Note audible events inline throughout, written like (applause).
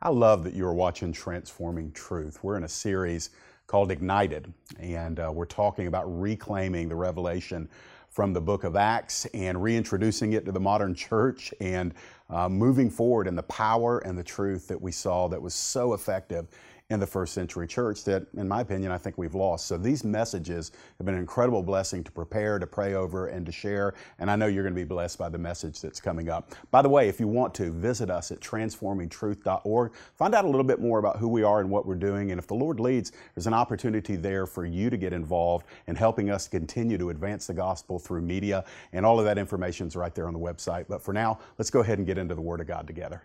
I love that you're watching Transforming Truth. We're in a series called Ignited, and uh, we're talking about reclaiming the revelation from the book of Acts and reintroducing it to the modern church and uh, moving forward in the power and the truth that we saw that was so effective in the first century church that, in my opinion, I think we've lost. So these messages have been an incredible blessing to prepare, to pray over, and to share. And I know you're going to be blessed by the message that's coming up. By the way, if you want to, visit us at transformingtruth.org. Find out a little bit more about who we are and what we're doing. And if the Lord leads, there's an opportunity there for you to get involved in helping us continue to advance the gospel through media. And all of that information is right there on the website. But for now, let's go ahead and get into the Word of God together.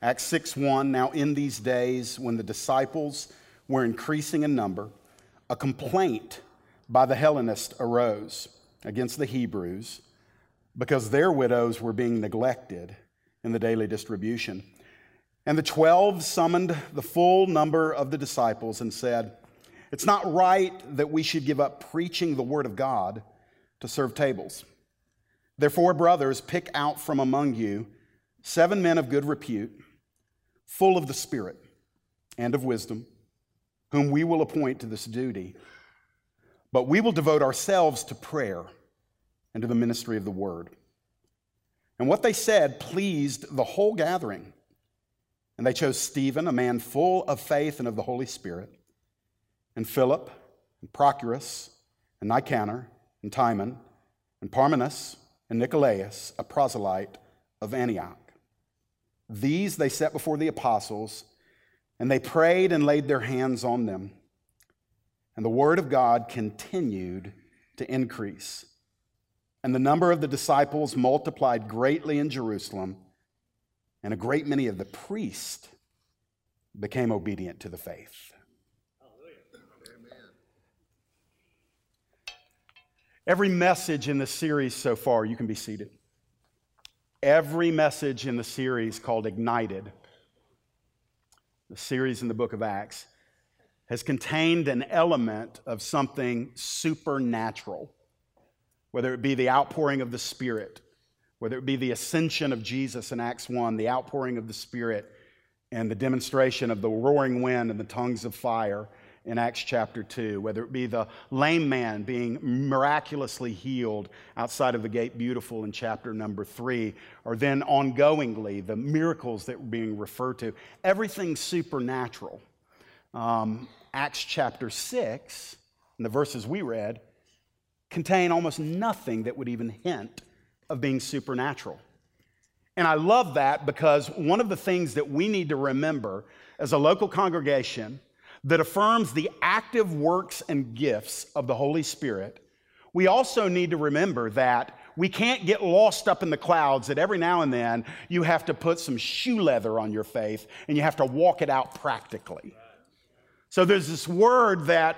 Acts 6 1 Now, in these days, when the disciples were increasing in number, a complaint by the Hellenists arose against the Hebrews because their widows were being neglected in the daily distribution. And the twelve summoned the full number of the disciples and said, It's not right that we should give up preaching the word of God to serve tables. Therefore, brothers, pick out from among you seven men of good repute full of the Spirit and of wisdom, whom we will appoint to this duty. But we will devote ourselves to prayer and to the ministry of the word. And what they said pleased the whole gathering. And they chose Stephen, a man full of faith and of the Holy Spirit, and Philip, and Prochorus, and Nicanor, and Timon, and Parmenas, and Nicolaus, a proselyte of Antioch. These they set before the apostles, and they prayed and laid their hands on them. And the word of God continued to increase. And the number of the disciples multiplied greatly in Jerusalem, and a great many of the priests became obedient to the faith. Every message in the series so far, you can be seated every message in the series called Ignited, the series in the book of Acts, has contained an element of something supernatural, whether it be the outpouring of the Spirit, whether it be the ascension of Jesus in Acts 1, the outpouring of the Spirit, and the demonstration of the roaring wind and the tongues of fire in Acts chapter 2, whether it be the lame man being miraculously healed outside of the gate beautiful in chapter number 3, or then ongoingly the miracles that were being referred to. Everything supernatural. Um, Acts chapter 6, and the verses we read, contain almost nothing that would even hint of being supernatural. And I love that because one of the things that we need to remember as a local congregation that affirms the active works and gifts of the Holy Spirit, we also need to remember that we can't get lost up in the clouds, that every now and then you have to put some shoe leather on your faith and you have to walk it out practically. So there's this word that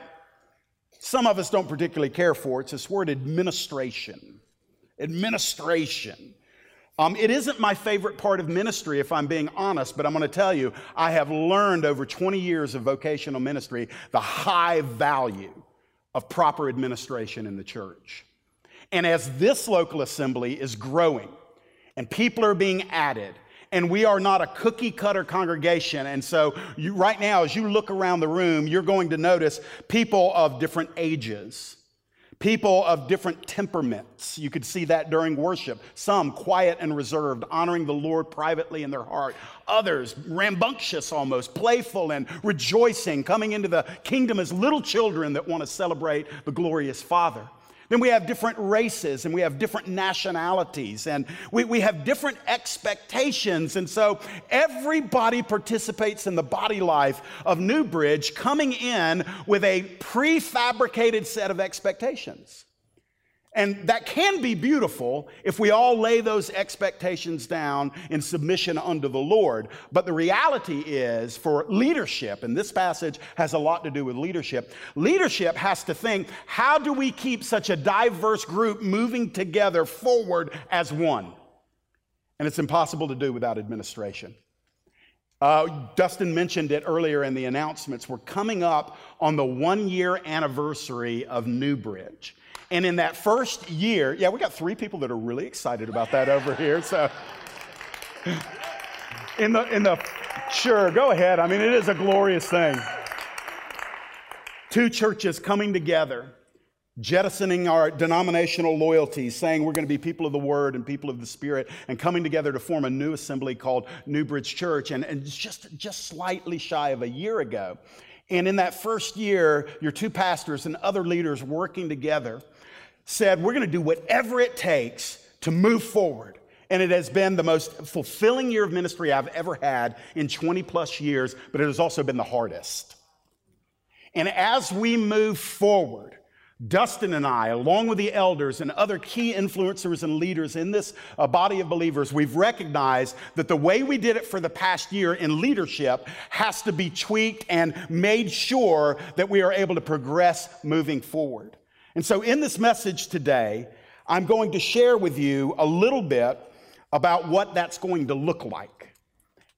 some of us don't particularly care for. It's this word administration. Administration. Um, it isn't my favorite part of ministry, if I'm being honest, but I'm going to tell you, I have learned over 20 years of vocational ministry the high value of proper administration in the church. And as this local assembly is growing and people are being added, and we are not a cookie cutter congregation. And so, you, right now, as you look around the room, you're going to notice people of different ages people of different temperaments. You could see that during worship. Some quiet and reserved, honoring the Lord privately in their heart. Others rambunctious almost, playful and rejoicing, coming into the kingdom as little children that want to celebrate the glorious Father. Then we have different races and we have different nationalities and we, we have different expectations. And so everybody participates in the body life of Newbridge coming in with a prefabricated set of expectations. And that can be beautiful if we all lay those expectations down in submission unto the Lord. But the reality is for leadership, and this passage has a lot to do with leadership, leadership has to think how do we keep such a diverse group moving together forward as one? And it's impossible to do without administration. Uh, Dustin mentioned it earlier in the announcements. We're coming up on the one year anniversary of Newbridge. And in that first year, yeah, we got three people that are really excited about that over here. So, in the, in the, sure, go ahead. I mean, it is a glorious thing. Two churches coming together, jettisoning our denominational loyalties, saying we're going to be people of the Word and people of the Spirit, and coming together to form a new assembly called New Bridge Church. And, and just, just slightly shy of a year ago. And in that first year, your two pastors and other leaders working together said, We're going to do whatever it takes to move forward. And it has been the most fulfilling year of ministry I've ever had in 20 plus years, but it has also been the hardest. And as we move forward, Dustin and I, along with the elders and other key influencers and leaders in this uh, body of believers, we've recognized that the way we did it for the past year in leadership has to be tweaked and made sure that we are able to progress moving forward. And so, in this message today, I'm going to share with you a little bit about what that's going to look like.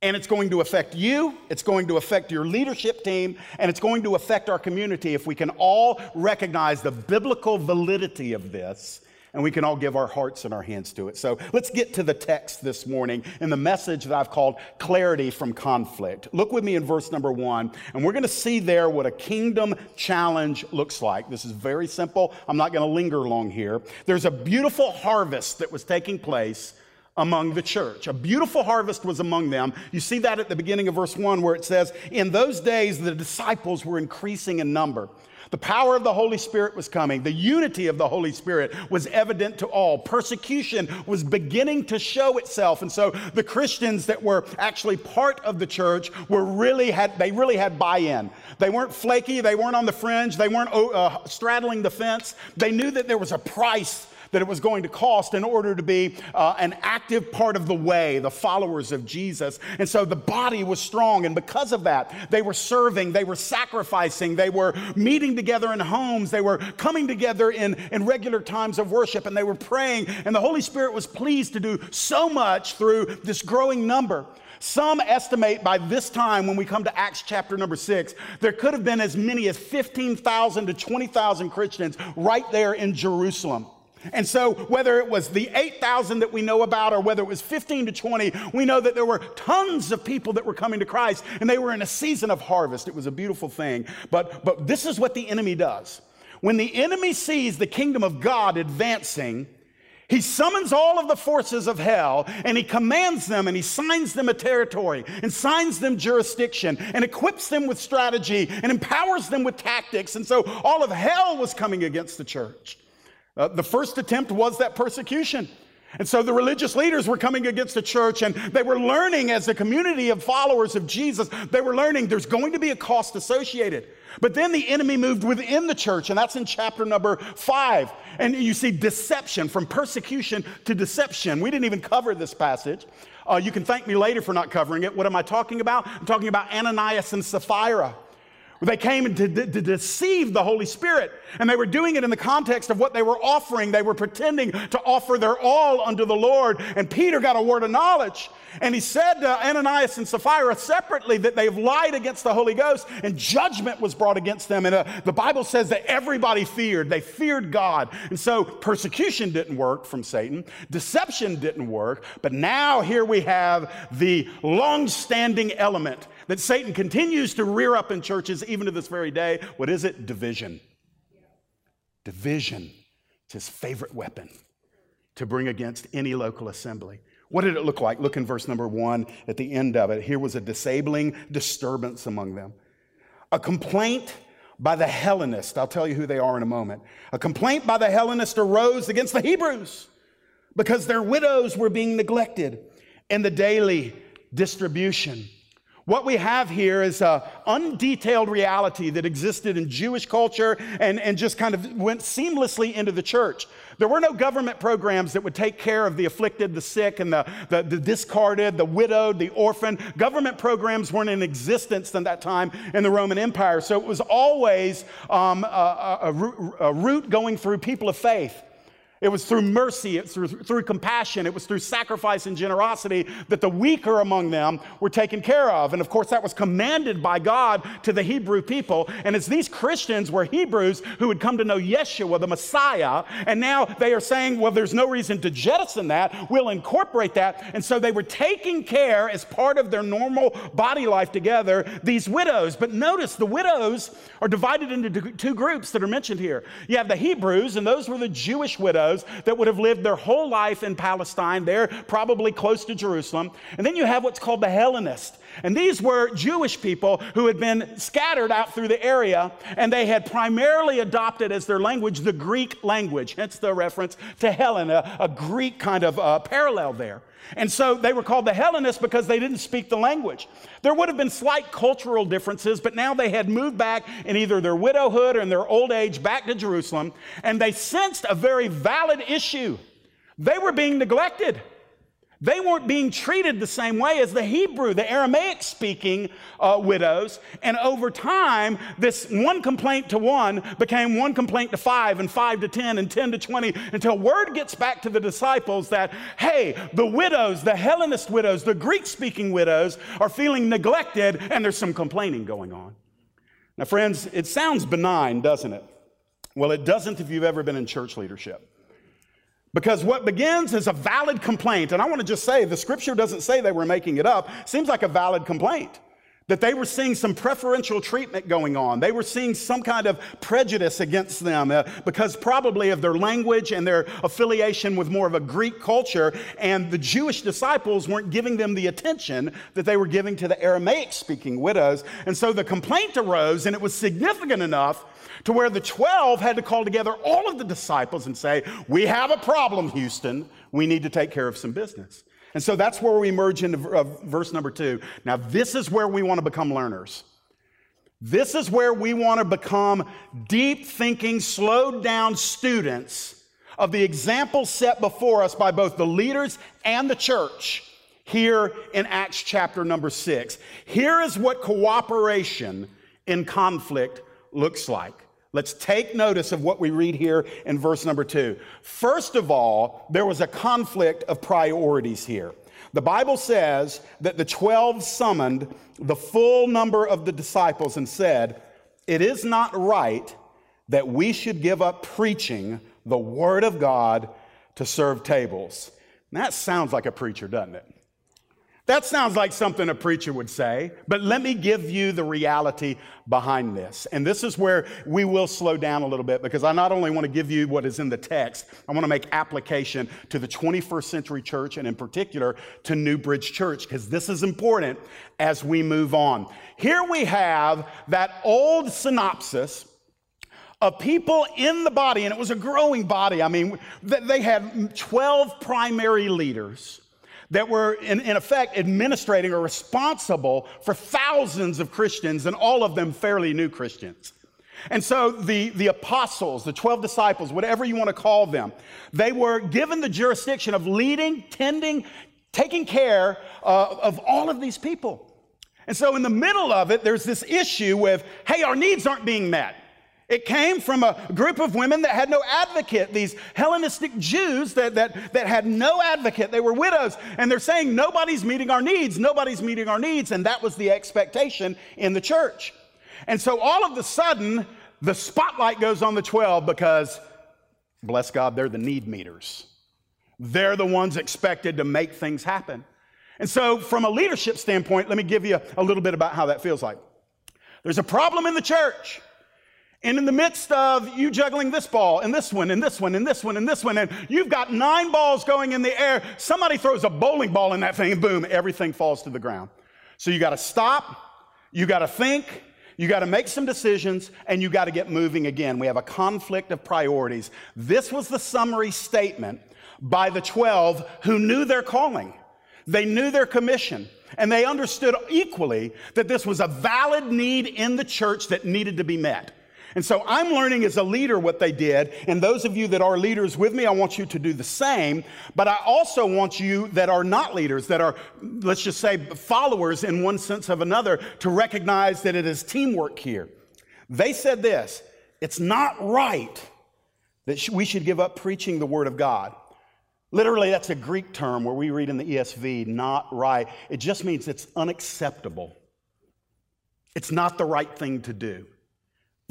And it's going to affect you, it's going to affect your leadership team, and it's going to affect our community if we can all recognize the biblical validity of this and we can all give our hearts and our hands to it. So let's get to the text this morning and the message that I've called Clarity from Conflict. Look with me in verse number one, and we're going to see there what a kingdom challenge looks like. This is very simple. I'm not going to linger long here. There's a beautiful harvest that was taking place among the church. A beautiful harvest was among them. You see that at the beginning of verse 1 where it says, In those days the disciples were increasing in number. The power of the Holy Spirit was coming. The unity of the Holy Spirit was evident to all. Persecution was beginning to show itself. And so the Christians that were actually part of the church were really had, they really had buy-in. They weren't flaky. They weren't on the fringe. They weren't uh, straddling the fence. They knew that there was a price that it was going to cost in order to be uh, an active part of the way, the followers of Jesus. And so the body was strong. And because of that, they were serving, they were sacrificing, they were meeting together in homes, they were coming together in, in regular times of worship, and they were praying. And the Holy Spirit was pleased to do so much through this growing number. Some estimate by this time, when we come to Acts chapter number six, there could have been as many as 15,000 to 20,000 Christians right there in Jerusalem. And so, whether it was the 8,000 that we know about or whether it was 15 to 20, we know that there were tons of people that were coming to Christ and they were in a season of harvest. It was a beautiful thing. But, but this is what the enemy does. When the enemy sees the kingdom of God advancing, he summons all of the forces of hell and he commands them and he signs them a territory and signs them jurisdiction and equips them with strategy and empowers them with tactics. And so all of hell was coming against the church. Uh, the first attempt was that persecution. And so the religious leaders were coming against the church and they were learning as a community of followers of Jesus, they were learning there's going to be a cost associated. But then the enemy moved within the church, and that's in chapter number five. And you see deception from persecution to deception. We didn't even cover this passage. Uh, you can thank me later for not covering it. What am I talking about? I'm talking about Ananias and Sapphira. They came to, to, deceive the Holy Spirit, and they were doing it in the context of what they were offering. They were pretending to offer their all unto the Lord. And Peter got a word of knowledge, and he said to Ananias and Sapphira separately that they've lied against the Holy Ghost, and judgment was brought against them. And uh, the Bible says that everybody feared. They feared God. And so persecution didn't work from Satan, deception didn't work, but now here we have the long standing element that Satan continues to rear up in churches even to this very day. What is it? Division. Division. It's his favorite weapon to bring against any local assembly. What did it look like? Look in verse number one at the end of it. Here was a disabling disturbance among them. A complaint by the Hellenists. I'll tell you who they are in a moment. A complaint by the Hellenists arose against the Hebrews because their widows were being neglected in the daily distribution what we have here is an undetailed reality that existed in Jewish culture and, and just kind of went seamlessly into the church. There were no government programs that would take care of the afflicted, the sick, and the, the, the discarded, the widowed, the orphan. Government programs weren't in existence in that time in the Roman Empire. So it was always um, a, a, a route going through people of faith. It was through mercy, it was through, through compassion, it was through sacrifice and generosity that the weaker among them were taken care of. And of course, that was commanded by God to the Hebrew people. And as these Christians were Hebrews who had come to know Yeshua, the Messiah, and now they are saying, well, there's no reason to jettison that, we'll incorporate that. And so they were taking care as part of their normal body life together, these widows. But notice the widows are divided into two groups that are mentioned here. You have the Hebrews, and those were the Jewish widows that would have lived their whole life in Palestine, there probably close to Jerusalem. And then you have what's called the Hellenists. And these were Jewish people who had been scattered out through the area, and they had primarily adopted as their language the Greek language, hence the reference to Helen, a, a Greek kind of uh, parallel there. And so they were called the Hellenists because they didn't speak the language. There would have been slight cultural differences, but now they had moved back in either their widowhood or in their old age back to Jerusalem, and they sensed a very valid issue. They were being neglected. They weren't being treated the same way as the Hebrew, the Aramaic speaking uh, widows. And over time, this one complaint to one became one complaint to five, and five to 10, and 10 to 20, until word gets back to the disciples that, hey, the widows, the Hellenist widows, the Greek speaking widows are feeling neglected, and there's some complaining going on. Now, friends, it sounds benign, doesn't it? Well, it doesn't if you've ever been in church leadership. Because what begins as a valid complaint, and I want to just say the scripture doesn't say they were making it up, seems like a valid complaint. That they were seeing some preferential treatment going on. They were seeing some kind of prejudice against them uh, because probably of their language and their affiliation with more of a Greek culture. And the Jewish disciples weren't giving them the attention that they were giving to the Aramaic speaking widows. And so the complaint arose, and it was significant enough to where the 12 had to call together all of the disciples and say, We have a problem, Houston. We need to take care of some business. And so that's where we merge into uh, verse number two. Now, this is where we want to become learners. This is where we want to become deep thinking, slowed down students of the example set before us by both the leaders and the church here in Acts chapter number six. Here is what cooperation in conflict looks like. Let's take notice of what we read here in verse number two. First of all, there was a conflict of priorities here. The Bible says that the 12 summoned the full number of the disciples and said, It is not right that we should give up preaching the word of God to serve tables. And that sounds like a preacher, doesn't it? That sounds like something a preacher would say, but let me give you the reality behind this. And this is where we will slow down a little bit because I not only want to give you what is in the text, I want to make application to the 21st century church and in particular to New Bridge Church because this is important as we move on. Here we have that old synopsis of people in the body, and it was a growing body. I mean, they had 12 primary leaders that were, in, in effect, administrating or responsible for thousands of Christians, and all of them fairly new Christians. And so the, the apostles, the 12 disciples, whatever you want to call them, they were given the jurisdiction of leading, tending, taking care uh, of all of these people. And so in the middle of it, there's this issue with, hey, our needs aren't being met. It came from a group of women that had no advocate, these Hellenistic Jews that, that, that had no advocate. They were widows. And they're saying, nobody's meeting our needs, nobody's meeting our needs. And that was the expectation in the church. And so all of a sudden, the spotlight goes on the 12 because, bless God, they're the need meters. They're the ones expected to make things happen. And so, from a leadership standpoint, let me give you a little bit about how that feels like. There's a problem in the church. And in the midst of you juggling this ball and this one and this one and this one and this one, and you've got nine balls going in the air, somebody throws a bowling ball in that thing and boom, everything falls to the ground. So you got to stop, you got to think, you got to make some decisions, and you got to get moving again. We have a conflict of priorities. This was the summary statement by the 12 who knew their calling, they knew their commission. And they understood equally that this was a valid need in the church that needed to be met. And so I'm learning as a leader what they did. And those of you that are leaders with me, I want you to do the same. But I also want you that are not leaders, that are, let's just say, followers in one sense of another, to recognize that it is teamwork here. They said this it's not right that we should give up preaching the Word of God. Literally, that's a Greek term where we read in the ESV, not right. It just means it's unacceptable. It's not the right thing to do.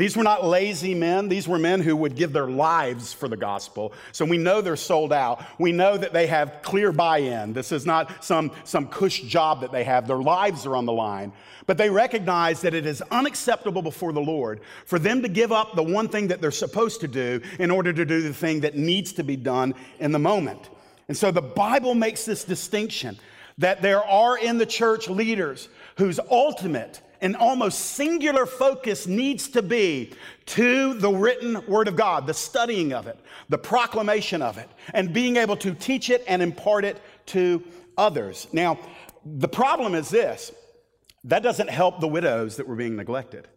These were not lazy men. These were men who would give their lives for the gospel. So we know they're sold out. We know that they have clear buy in. This is not some, some cush job that they have. Their lives are on the line. But they recognize that it is unacceptable before the Lord for them to give up the one thing that they're supposed to do in order to do the thing that needs to be done in the moment. And so the Bible makes this distinction that there are in the church leaders whose ultimate and almost singular focus needs to be to the written word of God, the studying of it, the proclamation of it, and being able to teach it and impart it to others. Now, the problem is this that doesn't help the widows that were being neglected.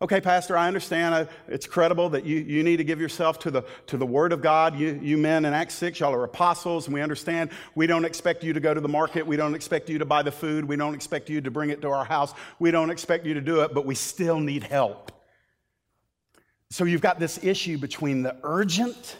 Okay, Pastor, I understand it's credible that you, you need to give yourself to the, to the Word of God. You, you men in Acts 6, y'all are apostles, and we understand we don't expect you to go to the market. We don't expect you to buy the food. We don't expect you to bring it to our house. We don't expect you to do it, but we still need help. So you've got this issue between the urgent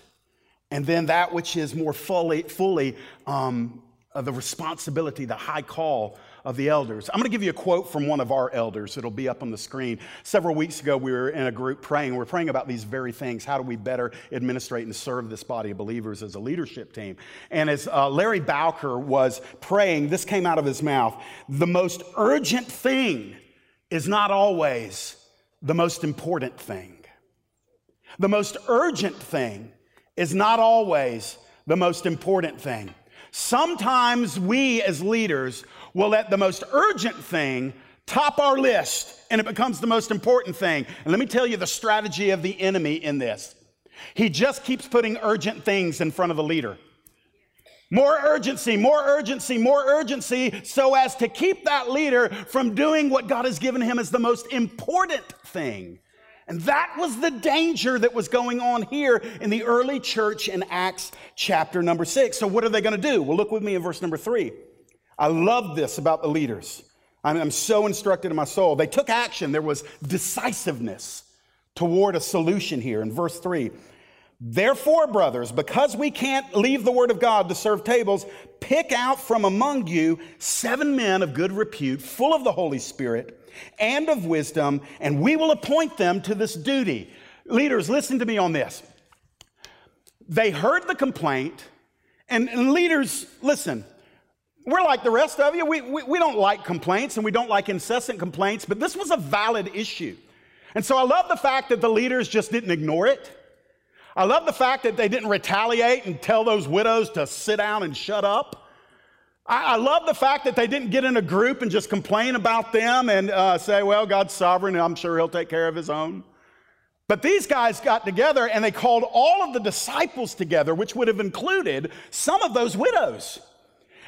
and then that which is more fully, fully um, the responsibility, the high call of the elders. I'm going to give you a quote from one of our elders. It'll be up on the screen. Several weeks ago, we were in a group praying. We are praying about these very things. How do we better administrate and serve this body of believers as a leadership team? And as uh, Larry Bowker was praying, this came out of his mouth the most urgent thing is not always the most important thing. The most urgent thing is not always the most important thing. Sometimes we as leaders will let the most urgent thing top our list and it becomes the most important thing. And let me tell you the strategy of the enemy in this. He just keeps putting urgent things in front of the leader. More urgency, more urgency, more urgency, so as to keep that leader from doing what God has given him as the most important thing. And that was the danger that was going on here in the early church in Acts chapter number six. So, what are they going to do? Well, look with me in verse number three. I love this about the leaders. I'm, so instructed in my soul. They took action, there was decisiveness toward a solution here. In verse 3, Therefore, brothers, because we can't leave the word of God to serve tables, pick out from among you seven men of good repute, full of the Holy Spirit and of wisdom, and we will appoint them to this duty. Leaders, listen to me on this. They heard the complaint, and, and leaders, listen, we're like the rest of you. We, we, we, don't like complaints and we don't like incessant complaints, but this was a valid issue. And so I love the fact that the leaders just didn't ignore it. I love the fact that they didn't retaliate and tell those widows to sit down and shut up. I, I love the fact that they didn't get in a group and just complain about them and uh, say, well, God's sovereign and I'm sure he'll take care of his own. But these guys got together and they called all of the disciples together, which would have included some of those widows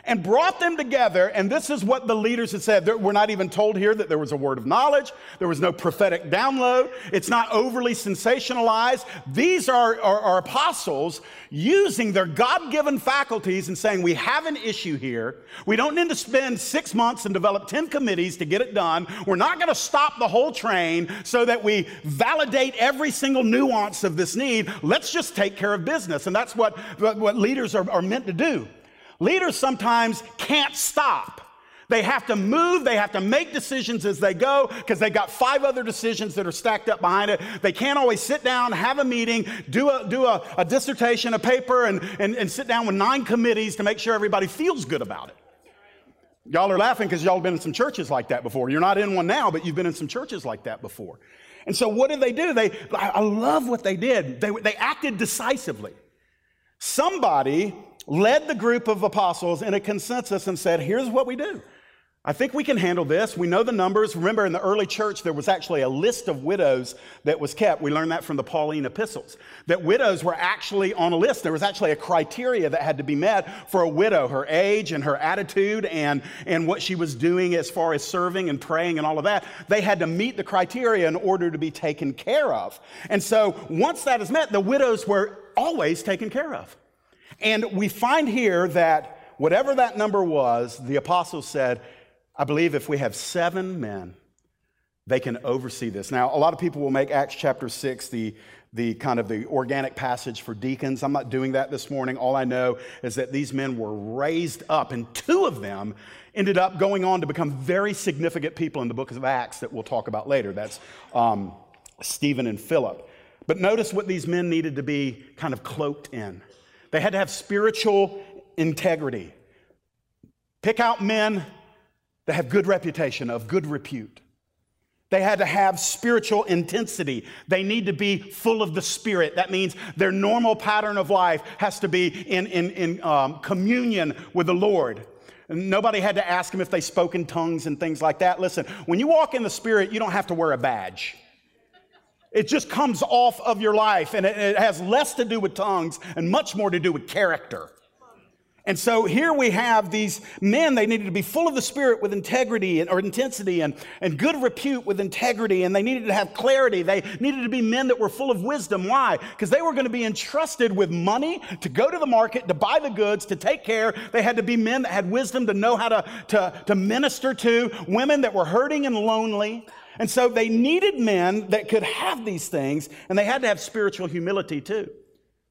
and brought them together. And this is what the leaders had said. We're not even told here that there was a word of knowledge, there was no prophetic download, it's not overly sensationalized. These are, are, apostles using their God given faculties and saying, We have an issue here. We don't need to spend six months and develop 10 committees to get it done. We're not going to stop the whole train so that we validate every single nuance of this need. Let's just take care of business. And that's what, what leaders are, are meant to do. Leaders sometimes can't stop. They have to move, they have to make decisions as they go because they've got five other decisions that are stacked up behind it. They can't always sit down, have a meeting, do a, do a, a dissertation, a paper, and, and, and sit down with nine committees to make sure everybody feels good about it. Y'all are laughing because y'all have been in some churches like that before. You're not in one now, but you've been in some churches like that before. And so, what did they do? They, I love what they did. They, they acted decisively. Somebody led the group of apostles in a consensus and said, Here's what we do. I think we can handle this. We know the numbers. Remember, in the early church, there was actually a list of widows that was kept. We learned that from the Pauline epistles, that widows were actually on a list. There was actually a criteria that had to be met for a widow her age and her attitude and, and what she was doing as far as serving and praying and all of that. They had to meet the criteria in order to be taken care of. And so, once that is met, the widows were always taken care of. And we find here that whatever that number was, the apostles said, I believe if we have seven men, they can oversee this. Now, a lot of people will make Acts chapter 6 the, the kind of the organic passage for deacons. I'm not doing that this morning. All I know is that these men were raised up, and two of them ended up going on to become very significant people in the book of Acts that we'll talk about later. That's um, Stephen and Philip. But notice what these men needed to be kind of cloaked in. They had to have spiritual integrity. Pick out men that have good reputation, of good repute. They had to have spiritual intensity. They need to be full of the Spirit. That means their normal pattern of life has to be in, in, in um, communion with the Lord. Nobody had to ask them if they spoke in tongues and things like that. Listen, when you walk in the Spirit, you don't have to wear a badge. It just comes off of your life, and it, it has less to do with tongues and much more to do with character. And so here we have these men, they needed to be full of the Spirit with integrity and, or intensity and, and good repute with integrity, and they needed to have clarity. They needed to be men that were full of wisdom. Why? Because they were going to be entrusted with money to go to the market, to buy the goods, to take care. They had to be men that had wisdom to know how to, to, to minister to women that were hurting and lonely. And so they needed men that could have these things, and they had to have spiritual humility too.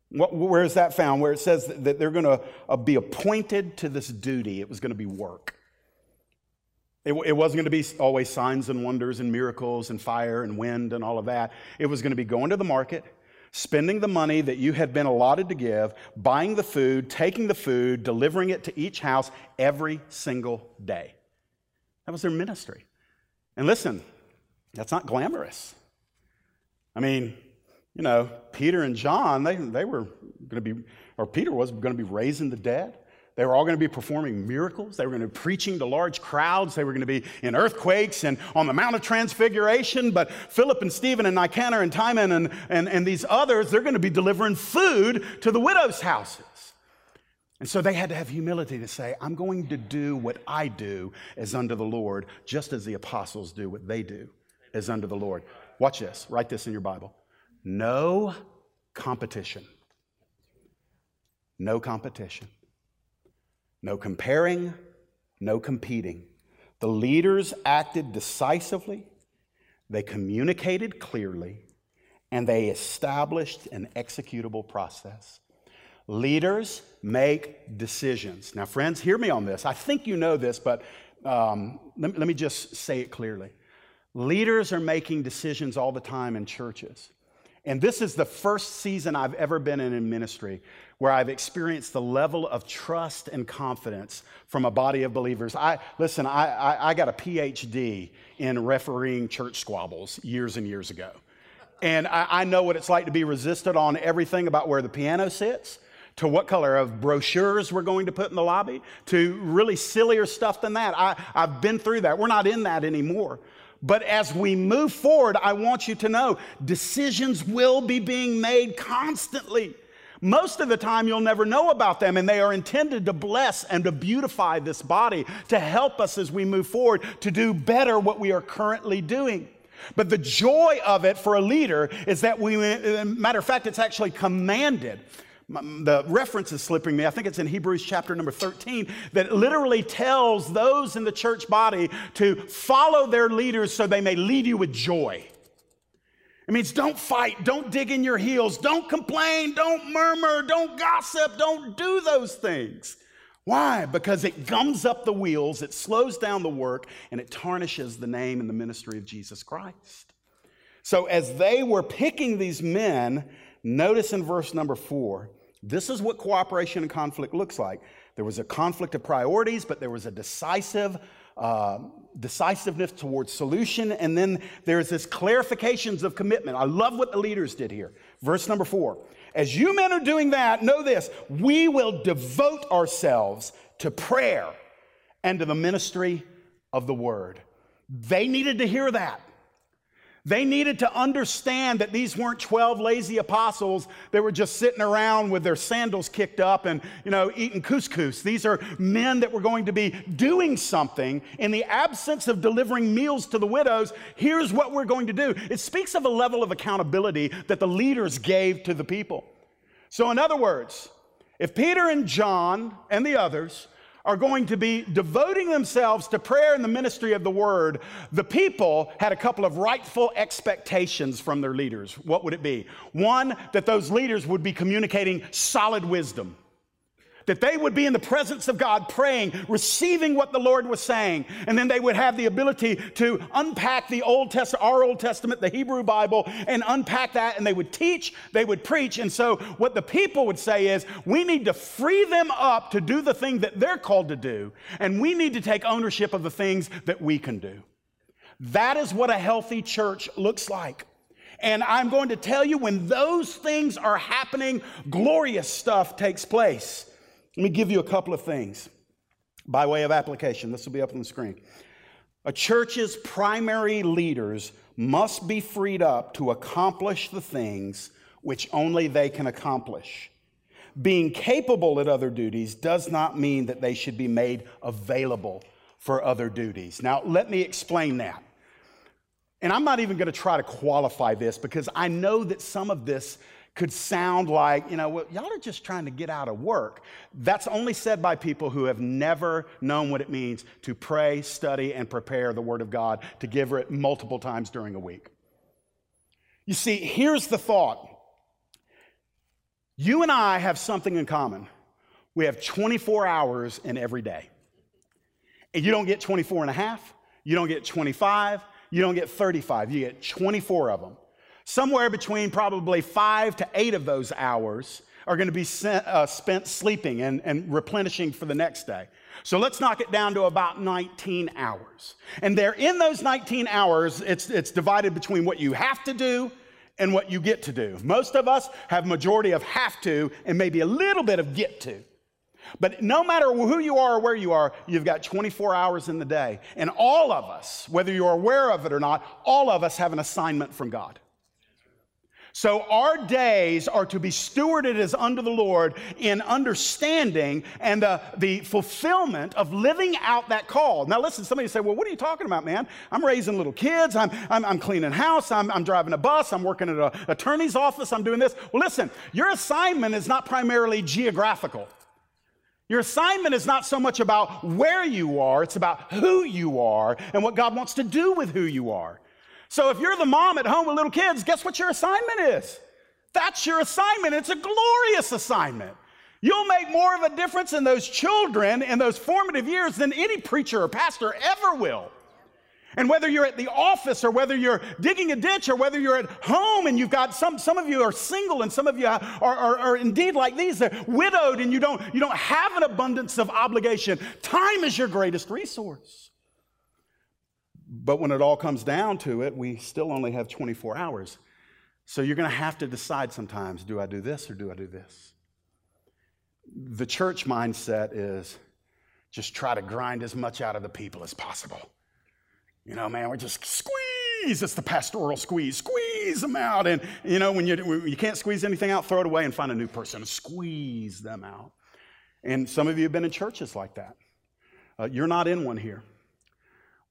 Where is that found? Where it says that they're going to uh, be appointed to this duty. It was going to be work. It, it wasn't going to be always signs and wonders and miracles and fire and wind and all of that. It was going to be going to the market, spending the money that you had been allotted to give, buying the food, taking the food, delivering it to each house every single day. That was their ministry. And listen, that's not glamorous. I mean, you know, Peter and John, they, they were going to be, or Peter was going to be raising the dead. They were all going to be performing miracles. They were going to be preaching to large crowds. They were going to be in earthquakes and on the Mount of Transfiguration. But Philip and Stephen and Nicanor and Timon and, and, and these others, they're going to be delivering food to the widows' houses. And so they had to have humility to say, I'm going to do what I do as under the Lord, just as the apostles do what they do as under the Lord. Watch this. Write this in your Bible. No competition. No competition. No comparing, no competing. The leaders acted decisively, they communicated clearly, and they established an executable process. Leaders make decisions. Now, friends, hear me on this. I think you know this, but um, let, let me just say it clearly. Leaders are making decisions all the time in churches. And this is the first season I've ever been in in ministry where I've experienced the level of trust and confidence from a body of believers. I listen, I, I, I got a PhD in refereeing church squabbles years and years ago. And I, I know what it's like to be resisted on everything about where the piano sits, to what color of brochures we're going to put in the lobby, to really sillier stuff than that. I, I've been through that. We're not in that anymore. But as we move forward, I want you to know decisions will be being made constantly. Most of the time, you'll never know about them, and they are intended to bless and to beautify this body, to help us as we move forward to do better what we are currently doing. But the joy of it for a leader is that we, matter of fact, it's actually commanded the reference is slipping me. I think it's in Hebrews chapter number 13 that literally tells those in the church body to follow their leaders so they may lead you with joy. It means don't fight, don't dig in your heels, don't complain, don't murmur, don't gossip, don't do those things. Why? Because it gums up the wheels, it slows down the work, and it tarnishes the name and the ministry of Jesus Christ. So, as they were picking these men, notice in verse number four, this is what cooperation and conflict looks like. There was a conflict of priorities, but there was a decisive uh, decisiveness towards solution, and then there's this clarifications of commitment. I love what the leaders did here. Verse number four. As you men are doing that, know this: we will devote ourselves to prayer and to the ministry of the word. They needed to hear that. They needed to understand that these weren't 12 lazy apostles that were just sitting around with their sandals kicked up and, you know, eating couscous. These are men that were going to be doing something in the absence of delivering meals to the widows. Here's what we're going to do. It speaks of a level of accountability that the leaders gave to the people. So, in other words, if Peter and John and the others are going to be devoting themselves to prayer and the ministry of the word, the people had a couple of rightful expectations from their leaders. What would it be? One, that those leaders would be communicating solid wisdom that they would be in the presence of God praying, receiving what the Lord was saying, and then they would have the ability to unpack the Old Testament, our Old Testament, the Hebrew Bible, and unpack that, and they would teach, they would preach. And so, what the people would say is, we need to free them up to do the thing that they're called to do, and we need to take ownership of the things that we can do. That is what a healthy church looks like. And I'm going to tell you when those things are happening, glorious stuff takes place. Let me give you a couple of things by way of application. This will be up on the screen. A church's primary leaders must be freed up to accomplish the things which only they can accomplish. Being capable at other duties does not mean that they should be made available for other duties. Now, let me explain that. And I'm not even going to try to qualify this because I know that some of this could sound like, you know, well, y'all are just trying to get out of work. That's only said by people who have never known what it means to pray, study, and prepare the Word of God, to give it multiple times during a week. You see, here's the thought you and I have something in common. We have 24 hours in every day. And you don't get 24 and a half, you don't get 25, you don't get 35, you get 24 of them. Somewhere between probably five to eight of those hours are going to be sent, uh, spent sleeping and, and replenishing for the next day. So let's knock it down to about 19 hours. And there, in those 19 hours, it's, it's divided between what you have to do and what you get to do. Most of us have majority of have to and maybe a little bit of get to. But no matter who you are or where you are, you've got 24 hours in the day. And all of us, whether you're aware of it or not, all of us have an assignment from God. So our days are to be stewarded as under the Lord in understanding and uh, the fulfillment of living out that call. Now, listen, somebody say, Well, what are you talking about, man? I'm raising little kids, I'm, I'm, I'm cleaning house, I'm, I'm, driving a bus, I'm working at an attorney's office, I'm doing this. Well, listen, your assignment is not primarily geographical. Your assignment is not so much about where you are, it's about who you are and what God wants to do with who you are. So if you're the mom at home with little kids, guess what your assignment is? That's your assignment. It's a glorious assignment. You'll make more of a difference in those children in those formative years than any preacher or pastor ever will. And whether you're at the office or whether you're digging a ditch or whether you're at home and you've got some, some of you are single and some of you are, are, are indeed like these, they're widowed and you don't, you don't have an abundance of obligation. Time is your greatest resource. But when it all comes down to it, we still only have 24 hours. So you're going to have to decide sometimes do I do this or do I do this? The church mindset is just try to grind as much out of the people as possible. You know, man, we're just squeeze. It's the pastoral squeeze. Squeeze them out. And, you know, when you, when you can't squeeze anything out, throw it away and find a new person. Squeeze them out. And some of you have been in churches like that. Uh, you're not in one here.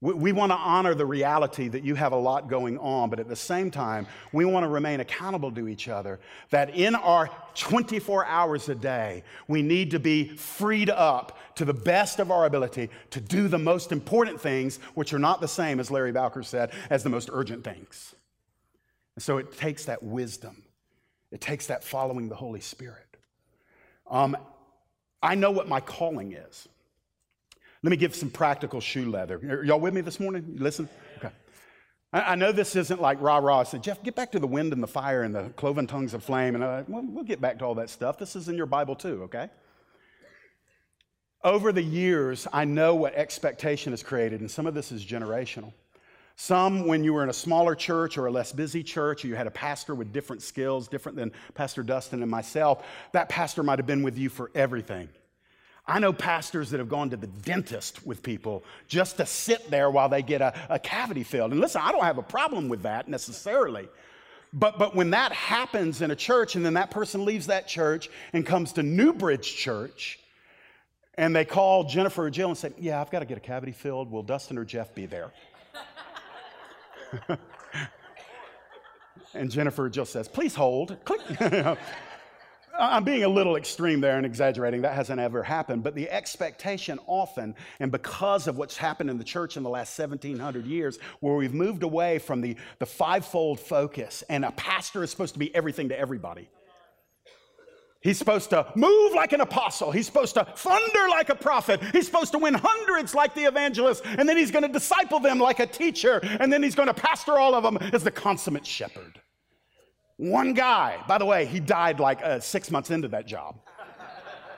We, we want to honor the reality that you have a lot going on, but at the same time, we want to remain accountable to each other. That in our 24 hours a day, we need to be freed up to the best of our ability to do the most important things, which are not the same, as Larry Bowker said, as the most urgent things. And so it takes that wisdom, it takes that following the Holy Spirit. Um, I know what my calling is. Let me give some practical shoe leather. Are y'all with me this morning? You listen? Okay. I, know this isn't like rah rah. I said, Jeff, get back to the wind and the fire and the cloven tongues of flame. And uh, we'll, we'll get back to all that stuff. This is in your Bible too, okay? Over the years, I know what expectation has created, and some of this is generational. Some, when you were in a smaller church or a less busy church, or you had a pastor with different skills, different than Pastor Dustin and myself, that pastor might have been with you for everything. I know pastors that have gone to the dentist with people just to sit there while they get a, a cavity filled. And listen, I don't have a problem with that necessarily. But, but when that happens in a church and then that person leaves that church and comes to Newbridge Church and they call Jennifer or Jill and say, Yeah, I've got to get a cavity filled. Will Dustin or Jeff be there? (laughs) and Jennifer or Jill says, Please hold. Click. (laughs) I'm being a little extreme there and exaggerating. That hasn't ever happened. But the expectation often, and because of what's happened in the church in the last 1700 years, where we've moved away from the, the fivefold focus, and a pastor is supposed to be everything to everybody. He's supposed to move like an apostle. He's supposed to thunder like a prophet. He's supposed to win hundreds like the evangelist. And then he's going to disciple them like a teacher. And then he's going to pastor all of them as the consummate shepherd. One guy, by the way, he died like uh, six months into that job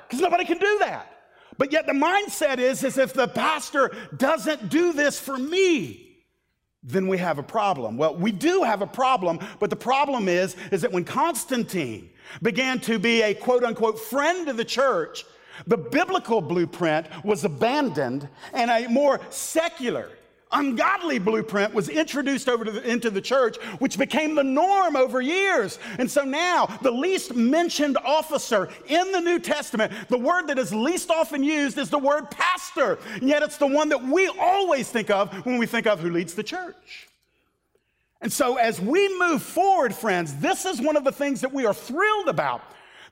because nobody can do that. But yet the mindset is, is if the pastor doesn't do this for me, then we have a problem. Well, we do have a problem, but the problem is, is that when Constantine began to be a quote unquote friend of the church, the biblical blueprint was abandoned and a more secular, ungodly blueprint was introduced over the, into the church, which became the norm over years. And so now, the least mentioned officer in the New Testament, the word that is least often used is the word pastor. And yet, it's the one that we always think of when we think of who leads the church. And so, as we move forward, friends, this is one of the things that we are thrilled about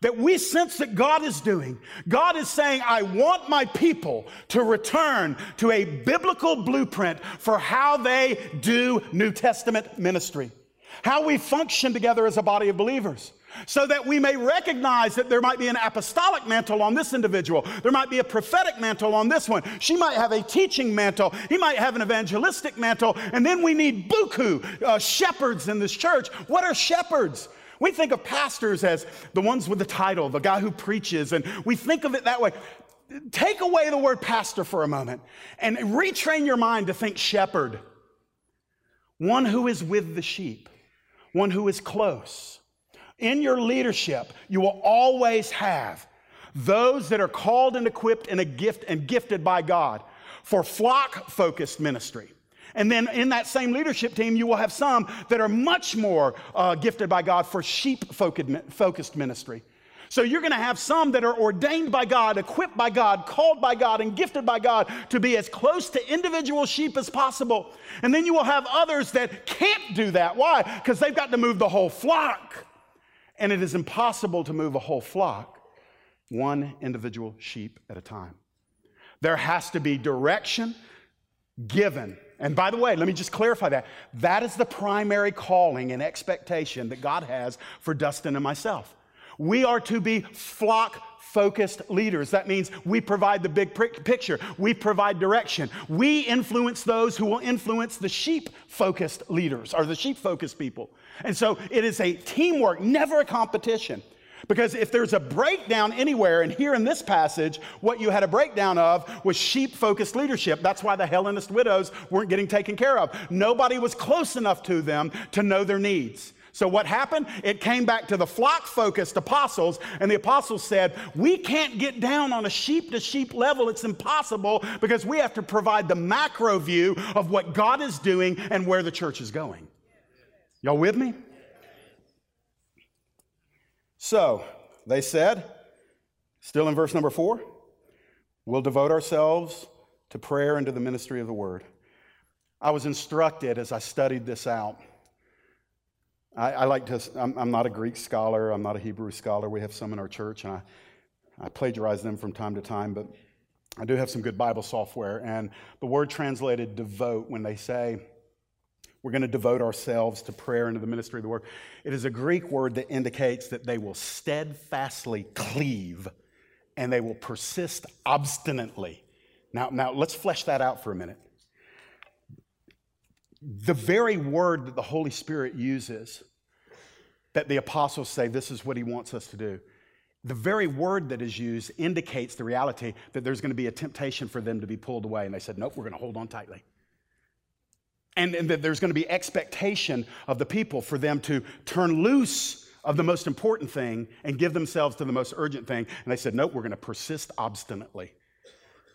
that we sense that God is doing. God is saying, I want my people to return to a biblical blueprint for how they do New Testament ministry, how we function together as a body of believers. So that we may recognize that there might be an apostolic mantle on this individual. There might be a prophetic mantle on this one. She might have a teaching mantle. He might have an evangelistic mantle. And then we need buku, uh, shepherds in this church. What are shepherds? We think of pastors as the ones with the title, the guy who preaches, and we think of it that way. Take away the word pastor for a moment and retrain your mind to think shepherd. One who is with the sheep, one who is close. In your leadership, you will always have those that are called and equipped and a gift and gifted by God for flock focused ministry. And then in that same leadership team, you will have some that are much more uh, gifted by God for sheep focused ministry. So you're going to have some that are ordained by God, equipped by God, called by God, and gifted by God to be as close to individual sheep as possible. And then you will have others that can't do that. Why? Because they've got to move the whole flock. And it is impossible to move a whole flock one individual sheep at a time. There has to be direction given and by the way, let me just clarify that. That is the primary calling and expectation that God has for Dustin and myself. We are to be flock focused leaders. That means we provide the big picture, we provide direction. We influence those who will influence the sheep focused leaders or the sheep focused people. And so it is a teamwork, never a competition. Because if there's a breakdown anywhere, and here in this passage, what you had a breakdown of was sheep focused leadership. That's why the Hellenist widows weren't getting taken care of. Nobody was close enough to them to know their needs. So, what happened? It came back to the flock focused apostles, and the apostles said, We can't get down on a sheep to sheep level. It's impossible because we have to provide the macro view of what God is doing and where the church is going. Y'all with me? So they said, still in verse number four, we'll devote ourselves to prayer and to the ministry of the word. I was instructed as I studied this out. I, I like to, I'm, I'm, not a Greek scholar, I'm not a Hebrew scholar. We have some in our church, and I, I plagiarize them from time to time, but I do have some good Bible software. And the word translated devote, when they say, we're going to devote ourselves to prayer and to the ministry of the word. It is a Greek word that indicates that they will steadfastly cleave and they will persist obstinately. Now, now let's flesh that out for a minute. The very word that the Holy Spirit uses, that the apostles say this is what he wants us to do, the very word that is used indicates the reality that there's going to be a temptation for them to be pulled away. And they said, nope, we're going to hold on tightly and, and that there's going to be expectation of the people for them to turn loose of the most important thing and give themselves to the most urgent thing. And they said, Nope, we're going to persist obstinately.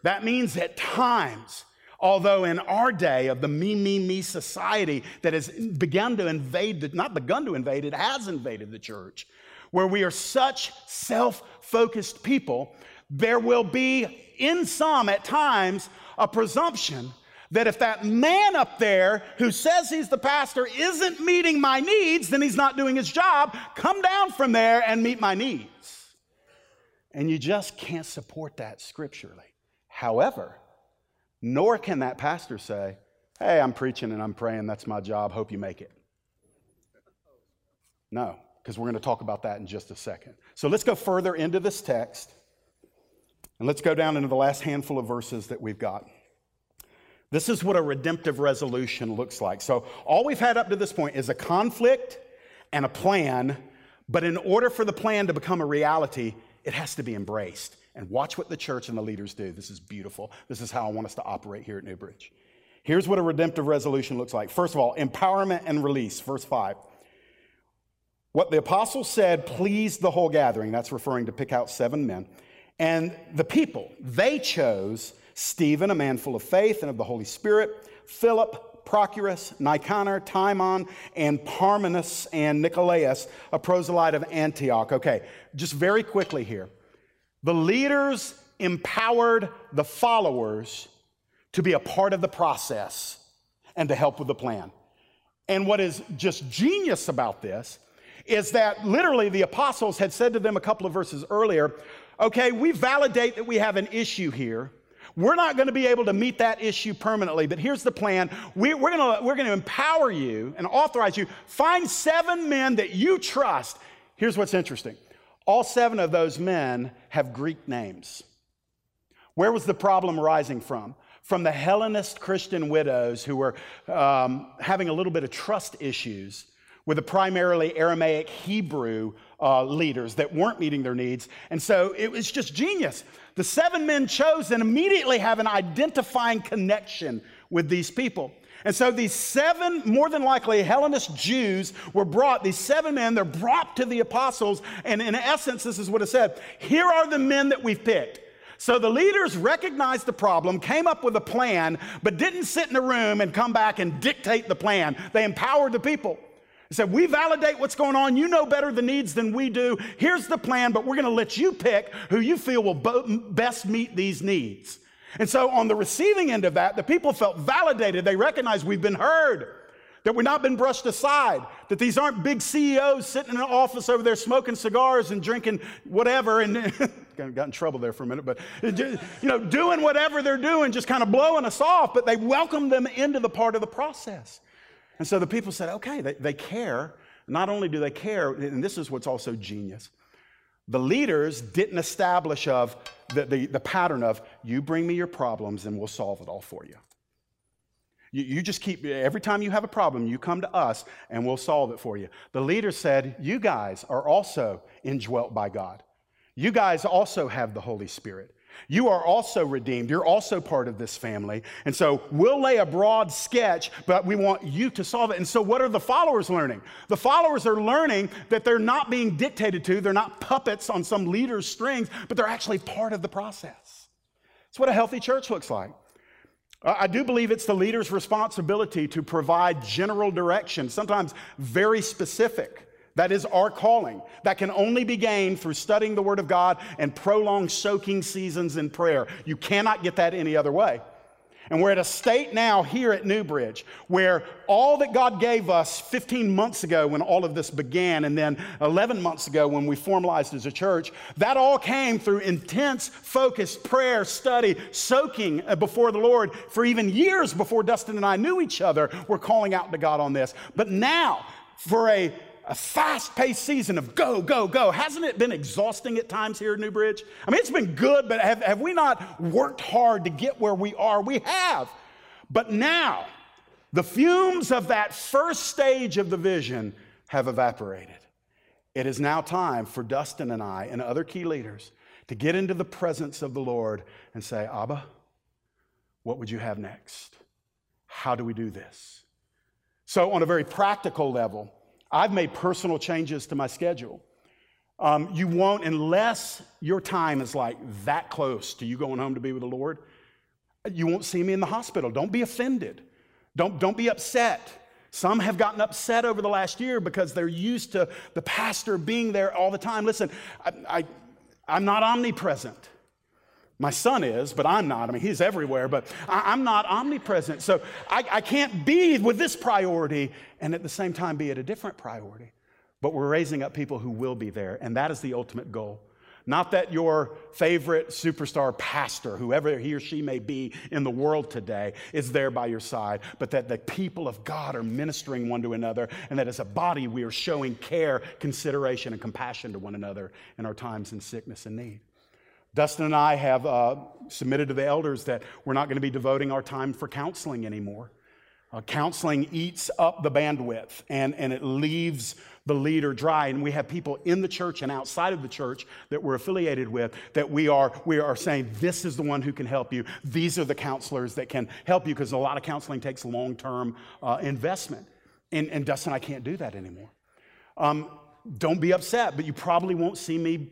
That means at times, although in our day of the me, me, me society that has begun to invade, the, not begun to invade, it has invaded the church, where we are such self focused people, there will be in some at times a presumption that if that man up there who says he's the pastor isn't meeting my needs, then he's not doing his job. Come down from there and meet my needs. And you just can't support that scripturally. However, nor can that pastor say, Hey, I'm preaching and I'm praying, that's my job, hope you make it. No, because we're going to talk about that in just a second. So let's go further into this text and let's go down into the last handful of verses that we've got. This is what a redemptive resolution looks like. So, all we've had up to this point is a conflict and a plan, but in order for the plan to become a reality, it has to be embraced. And watch what the church and the leaders do. This is beautiful. This is how I want us to operate here at New Bridge. Here's what a redemptive resolution looks like. First of all, empowerment and release. Verse 5. What the apostles said pleased the whole gathering. That's referring to pick out seven men. And the people, they chose Stephen, a man full of faith and of the Holy Spirit, Philip, Prochorus, Nicanor, Timon, and Parmenas, and Nicolaus, a proselyte of Antioch. Okay, just very quickly here. The leaders empowered the followers to be a part of the process and to help with the plan. And what is just genius about this is that literally the apostles had said to them a couple of verses earlier, okay, we validate that we have an issue here. We're not going to be able to meet that issue permanently, but here's the plan. We, are going we're going to empower you and authorize you. Find seven men that you trust. Here's what's interesting all seven of those men have Greek names. Where was the problem arising from? From the Hellenist Christian widows who were um, having a little bit of trust issues with a primarily Aramaic Hebrew uh, leaders that weren't meeting their needs. And so it was just genius. The seven men chosen immediately have an identifying connection with these people. And so these seven, more than likely Hellenist Jews, were brought, these seven men, they're brought to the apostles. And in essence, this is what it said Here are the men that we've picked. So the leaders recognized the problem, came up with a plan, but didn't sit in a room and come back and dictate the plan. They empowered the people. He said, We validate what's going on. You know better the needs than we do. Here's the plan, but we're going to let you pick who you feel will best meet these needs. And so, on the receiving end of that, the people felt validated. They recognized we've been heard, that we've not been brushed aside, that these aren't big CEOs sitting in an office over there smoking cigars and drinking whatever. And (laughs) got in trouble there for a minute, but uh, you know, doing whatever they're doing, just kind of blowing us off. But they welcomed them into the part of the process. And so the people said, okay, they, they care. Not only do they care, and this is what's also genius. The leaders didn't establish of the, the, the pattern of you bring me your problems and we'll solve it all for you. you. You just keep, every time you have a problem, you come to us and we'll solve it for you. The leaders said, You guys are also indwelt by God. You guys also have the Holy Spirit. You are also redeemed. You're also part of this family. And so we'll lay a broad sketch, but we want you to solve it. And so, what are the followers learning? The followers are learning that they're not being dictated to, they're not puppets on some leader's strings, but they're actually part of the process. It's what a healthy church looks like. I do believe it's the leader's responsibility to provide general direction, sometimes very specific. That is our calling. That can only be gained through studying the Word of God and prolonged soaking seasons in prayer. You cannot get that any other way. And we're at a state now here at New Bridge where all that God gave us 15 months ago when all of this began, and then 11 months ago when we formalized as a church, that all came through intense, focused prayer, study, soaking uh, before the Lord for even years before Dustin and I knew each other. We're calling out to God on this. But now, for a a fast paced season of go, go, go. Hasn't it been exhausting at times here at New Bridge? I mean, it's been good, but have, have we not worked hard to get where we are? We have. But now, the fumes of that first stage of the vision have evaporated. It is now time for Dustin and I and other key leaders to get into the presence of the Lord and say, Abba, what would you have next? How do we do this? So, on a very practical level, I've made personal changes to my schedule. Um, you won't, unless your time is like that close to you going home to be with the Lord, you won't see me in the hospital. Don't be offended. Don't, don't be upset. Some have gotten upset over the last year because they're used to the pastor being there all the time. Listen, I, I, I'm not omnipresent. My son is, but I'm not. I mean, he's everywhere, but I, am not omnipresent. So I, I can't be with this priority and at the same time be at a different priority. But we're raising up people who will be there, and that is the ultimate goal. Not that your favorite superstar pastor, whoever he or she may be in the world today, is there by your side, but that the people of God are ministering one to another, and that as a body we are showing care, consideration, and compassion to one another in our times in sickness and need. Dustin and I have uh, submitted to the elders that we're not going to be devoting our time for counseling anymore. Uh, counseling eats up the bandwidth and, and it leaves the leader dry. And we have people in the church and outside of the church that we're affiliated with that we are, we are saying, this is the one who can help you. These are the counselors that can help you because a lot of counseling takes long term uh, investment. And, and Dustin I can't do that anymore. Um, don't be upset, but you probably won't see me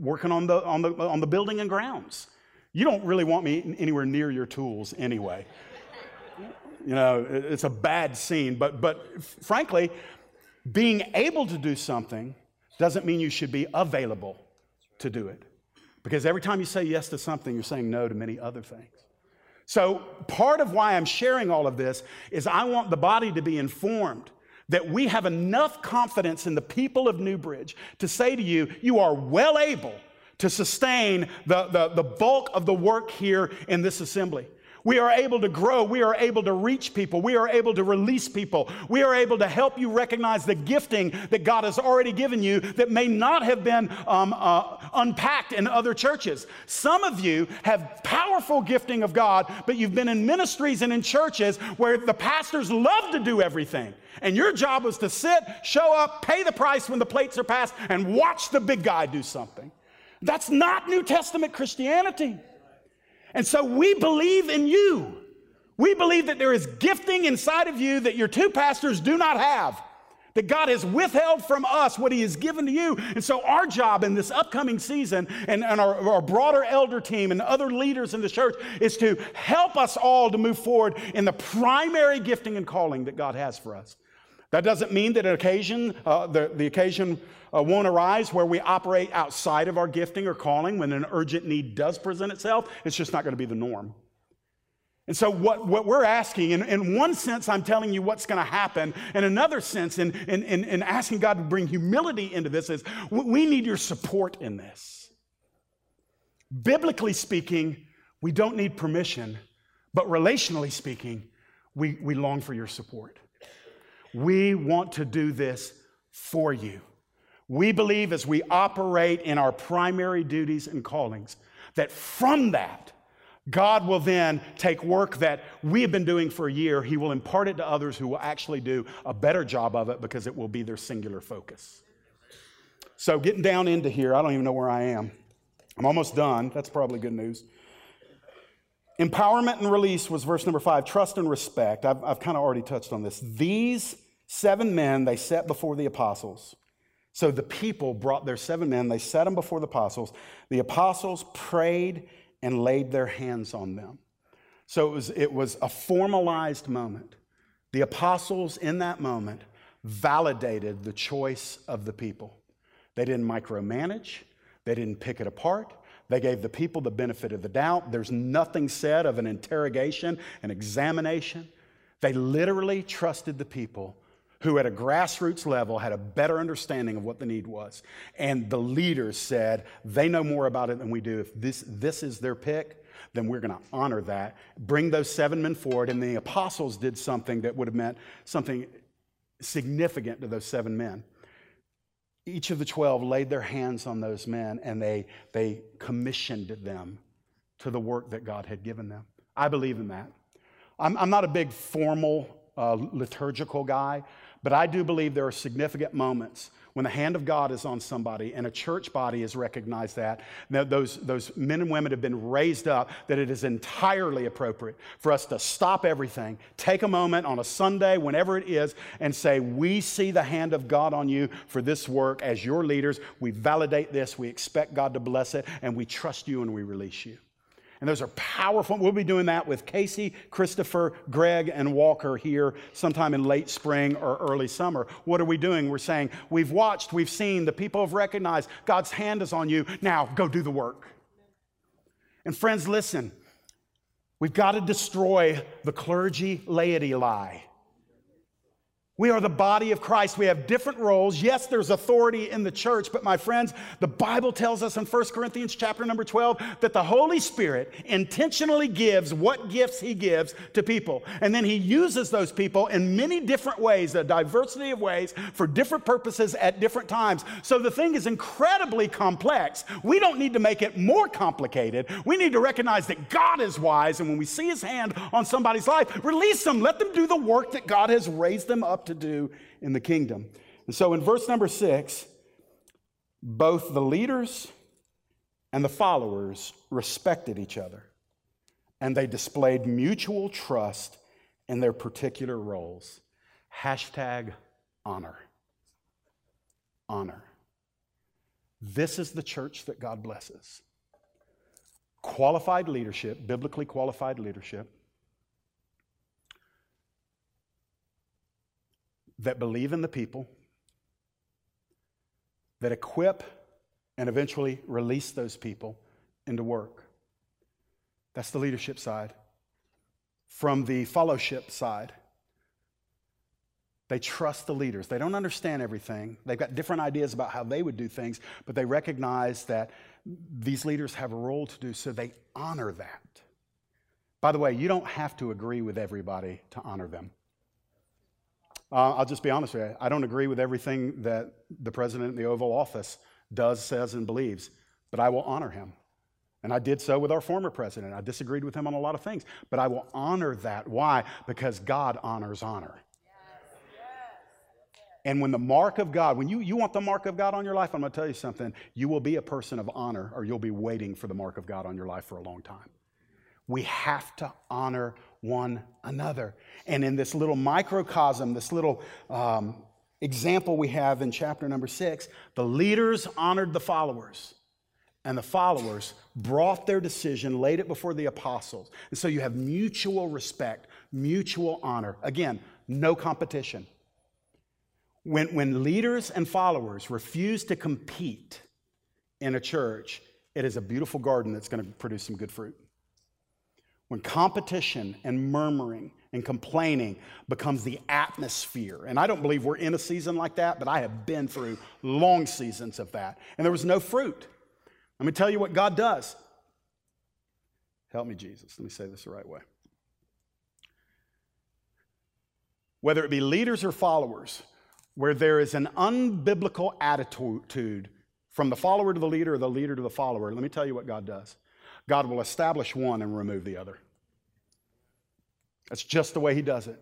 working on the, on, the, on the building and grounds. You don't really want me anywhere near your tools anyway. you know, it's a bad scene, but, but frankly, being able to do something doesn't mean you should be available to do it. Because every time you say yes to something, you're saying no to many other things. So, part of why I'm sharing all of this is I want the body to be informed that we have enough confidence in the people of Newbridge to say to you, you are well able to sustain the, the, the bulk of the work here in this assembly. We are able to grow. We are able to reach people. We are able to release people. We are able to help you recognize the gifting that God has already given you that may not have been um, uh, unpacked in other churches. Some of you have powerful gifting of God, but you've been in ministries and in churches where the pastors love to do everything. And your job was to sit, show up, pay the price when the plates are passed, and watch the big guy do something. That's not New Testament Christianity. And so we believe in you. We believe that there is gifting inside of you that your two pastors do not have. That God has withheld from us what He has given to you. And so, our job in this upcoming season and, and our, our broader elder team and other leaders in the church is to help us all to move forward in the primary gifting and calling that God has for us. That doesn't mean that an occasion, uh, the, the occasion uh, won't arise where we operate outside of our gifting or calling when an urgent need does present itself. It's just not going to be the norm. And so, what, what we're asking, in, in one sense, I'm telling you what's going to happen. In another sense, in, in, in, in asking God to bring humility into this, is we need your support in this. Biblically speaking, we don't need permission, but relationally speaking, we, we long for your support. We want to do this for you. We believe as we operate in our primary duties and callings, that from that, God will then take work that we have been doing for a year, He will impart it to others who will actually do a better job of it because it will be their singular focus. So, getting down into here, I don't even know where I am. I'm almost done. That's probably good news. Empowerment and release was verse number five. Trust and respect. I've, I've kind of already touched on this. These seven men they set before the apostles so the people brought their seven men, they set them before the apostles. The apostles prayed and laid their hands on them. So it was, it was a formalized moment. The apostles, in that moment, validated the choice of the people. They didn't micromanage, they didn't pick it apart. They gave the people the benefit of the doubt. There's nothing said of an interrogation, an examination. They literally trusted the people who at a grassroots level had a better understanding of what the need was. And the leaders said, they know more about it than we do. If this, this is their pick, then we're going to honor that. Bring those seven men forward. And the apostles did something that would have meant something significant to those seven men. Each of the 12 laid their hands on those men and they, they commissioned them to the work that God had given them. I believe in that. I'm, I'm not a big formal uh, liturgical guy. But I do believe there are significant moments when the hand of God is on somebody and a church body has recognized that, those, those men and women have been raised up, that it is entirely appropriate for us to stop everything, take a moment on a Sunday, whenever it is, and say, We see the hand of God on you for this work as your leaders. We validate this, we expect God to bless it, and we trust you and we release you. And those are powerful. We'll be doing that with Casey, Christopher, Greg, and Walker here sometime in late spring or early summer. What are we doing? We're saying, we've watched, we've seen, the people have recognized God's hand is on you. Now go do the work. And friends, listen, we've got to destroy the clergy laity lie. We are the body of Christ. We have different roles. Yes, there's authority in the church, but my friends, the Bible tells us in 1 Corinthians chapter number 12 that the Holy Spirit intentionally gives what gifts he gives to people. And then he uses those people in many different ways, a diversity of ways for different purposes at different times. So the thing is incredibly complex. We don't need to make it more complicated. We need to recognize that God is wise, and when we see his hand on somebody's life, release them, let them do the work that God has raised them up to do in the kingdom. And so in verse number six, both the leaders and the followers respected each other, and they displayed mutual trust in their particular roles. Hashtag honor. Honor. This is the church that God blesses. Qualified leadership, biblically qualified leadership that believe in the people, that equip and eventually release those people into work. That's the leadership side. From the fellowship side, they trust the leaders. They don't understand everything. They've got different ideas about how they would do things, but they recognize that these leaders have a role to do, so they honor that. By the way, you don't have to agree with everybody to honor them. Uh, I'll just be honest with you. I don't agree with everything that the president in the Oval Office does, says, and believes, but I will honor him. And I did so with our former president. I disagreed with him on a lot of things, but I will honor that. Why? Because God honors honor. And when the mark of God, when you, you want the mark of God on your life, I'm going to tell you something. You will be a person of honor, or you'll be waiting for the mark of God on your life for a long time. We have to honor one another. And in this little microcosm, this little um, example we have in chapter number six, the leaders honored the followers, and the followers brought their decision, laid it before the apostles. And so you have mutual respect, mutual honor. Again, no competition. When, when leaders and followers refuse to compete in a church, it is a beautiful garden that's going to produce some good fruit. When competition and murmuring and complaining becomes the atmosphere. And I don't believe we're in a season like that, but I have been through long seasons of that. And there was no fruit. Let me tell you what God does. Help me, Jesus. Let me say this the right way. Whether it be leaders or followers, where there is an unbiblical attitude from the follower to the leader or the leader to the follower, let me tell you what God does. God will establish one and remove the other. That's just the way He does it.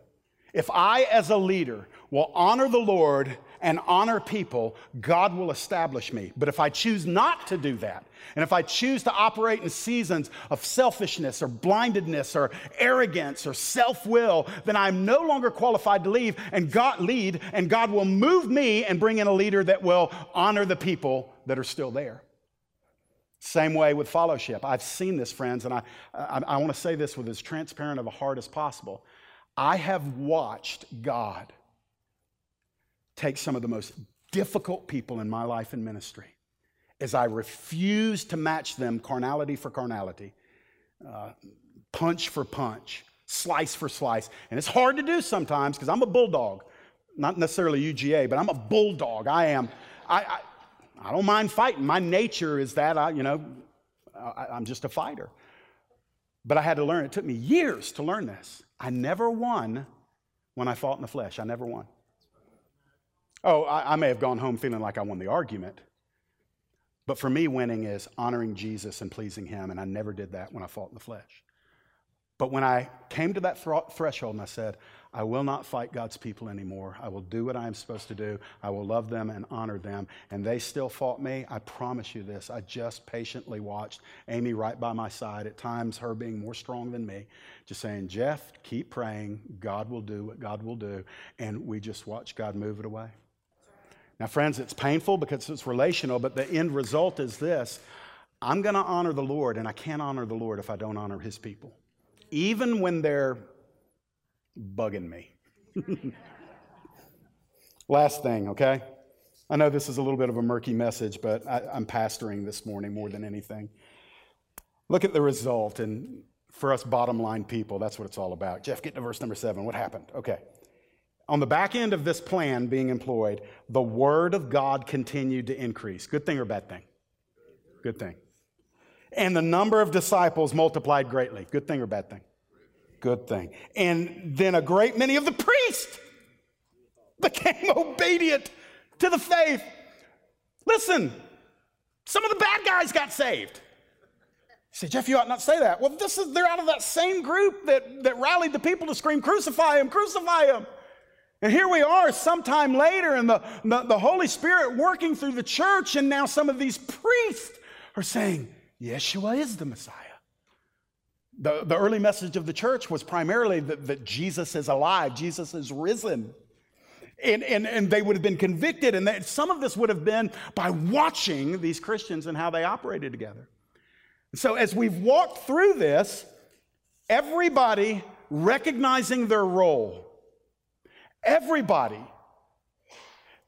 If I, as a leader, will honor the Lord and honor people, God will establish me. But if I choose not to do that, and if I choose to operate in seasons of selfishness or blindedness or arrogance or self will, then I'm no longer qualified to leave and God lead, and God will move me and bring in a leader that will honor the people that are still there. Same way with fellowship. I've seen this, friends, and I, I, I want to say this with as transparent of a heart as possible. I have watched God take some of the most difficult people in my life and ministry as I refuse to match them carnality for carnality, uh, punch for punch, slice for slice. And it's hard to do sometimes because I'm a bulldog, not necessarily UGA, but I'm a bulldog. I am. I, I I don't mind fighting. My nature is that I, you know, I, I'm just a fighter. But I had to learn. It took me years to learn this. I never won when I fought in the flesh. I never won. Oh, I, I may have gone home feeling like I won the argument. But for me, winning is honoring Jesus and pleasing Him, and I never did that when I fought in the flesh. But when I came to that threshold and I said, I will not fight God's people anymore. I will do what I am supposed to do. I will love them and honor them. And they still fought me. I promise you this. I just patiently watched Amy right by my side, at times her being more strong than me, just saying, Jeff, keep praying. God will do what God will do. And we just watched God move it away. Now, friends, it's painful because it's relational, but the end result is this I'm going to honor the Lord, and I can't honor the Lord if I don't honor his people even when they're bugging me. (laughs) Last thing, okay? I know this is a little bit of a murky message, but I, am pastoring this morning more than anything. Look at the result, and for us bottom line people, that's what it's all about. Jeff, get to verse number seven. What happened? Okay. On the back end of this plan being employed, the word of God continued to increase. Good thing or bad thing? Good thing. And the number of disciples multiplied greatly. Good thing or bad thing? Good thing. And then a great many of the priests became (laughs) obedient to the faith. Listen, some of the bad guys got saved. You say, Jeff, you ought not say that. Well, this is they're out of that same group that, that rallied the people to scream, crucify him, crucify him. And here we are sometime later, and the, the, the Holy Spirit working through the church, and now some of these priests are saying, Yeshua is the Messiah. The, the early message of the church was primarily that, that Jesus is alive, Jesus is risen. And, and, and they would have been convicted, and that some of this would have been by watching these Christians and how they operated together. So, as we've walked through this, everybody recognizing their role, everybody